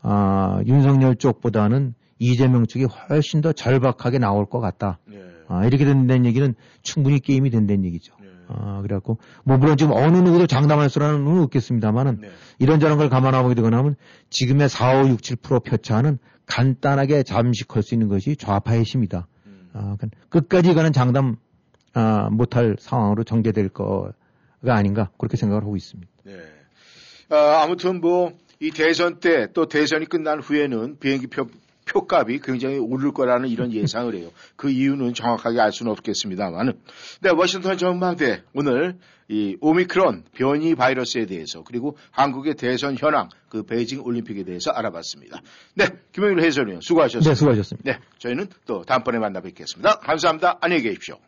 아, 윤석열 쪽보다는 이재명 쪽이 훨씬 더 절박하게 나올 것 같다. 아, 이렇게 된다는 얘기는 충분히 게임이 된다는 얘기죠. 아, 그래갖고, 뭐, 물론 지금 어느 누구도 장담할 수는 는 없겠습니다만은, 이런저런 걸 감안하게 되고 나면, 지금의 4, 5, 6, 7% 표차는 간단하게 잠식할 수 있는 것이 좌파의 힘이다. 아, 그러니까 끝까지 이거는 장담, 아, 못할 상황으로 전개될 거가 아닌가, 그렇게 생각을 하고 있습니다. 아, 아무튼 뭐 이 대선 때 또 대선이 끝난 후에는 비행기 표, 표값이 굉장히 오를 거라는 이런 예상을 해요. 그 이유는 정확하게 알 수는 없겠습니다만은. 네, 워싱턴 전망대 오늘 이 오미크론 변이 바이러스에 대해서 그리고 한국의 대선 현황 그 베이징 올림픽에 대해서 알아봤습니다. 네, 김영일 해설위원 수고하셨습니다. 네, 수고하셨습니다. 네, 저희는 또 다음번에 만나 뵙겠습니다. 감사합니다. 안녕히 계십시오.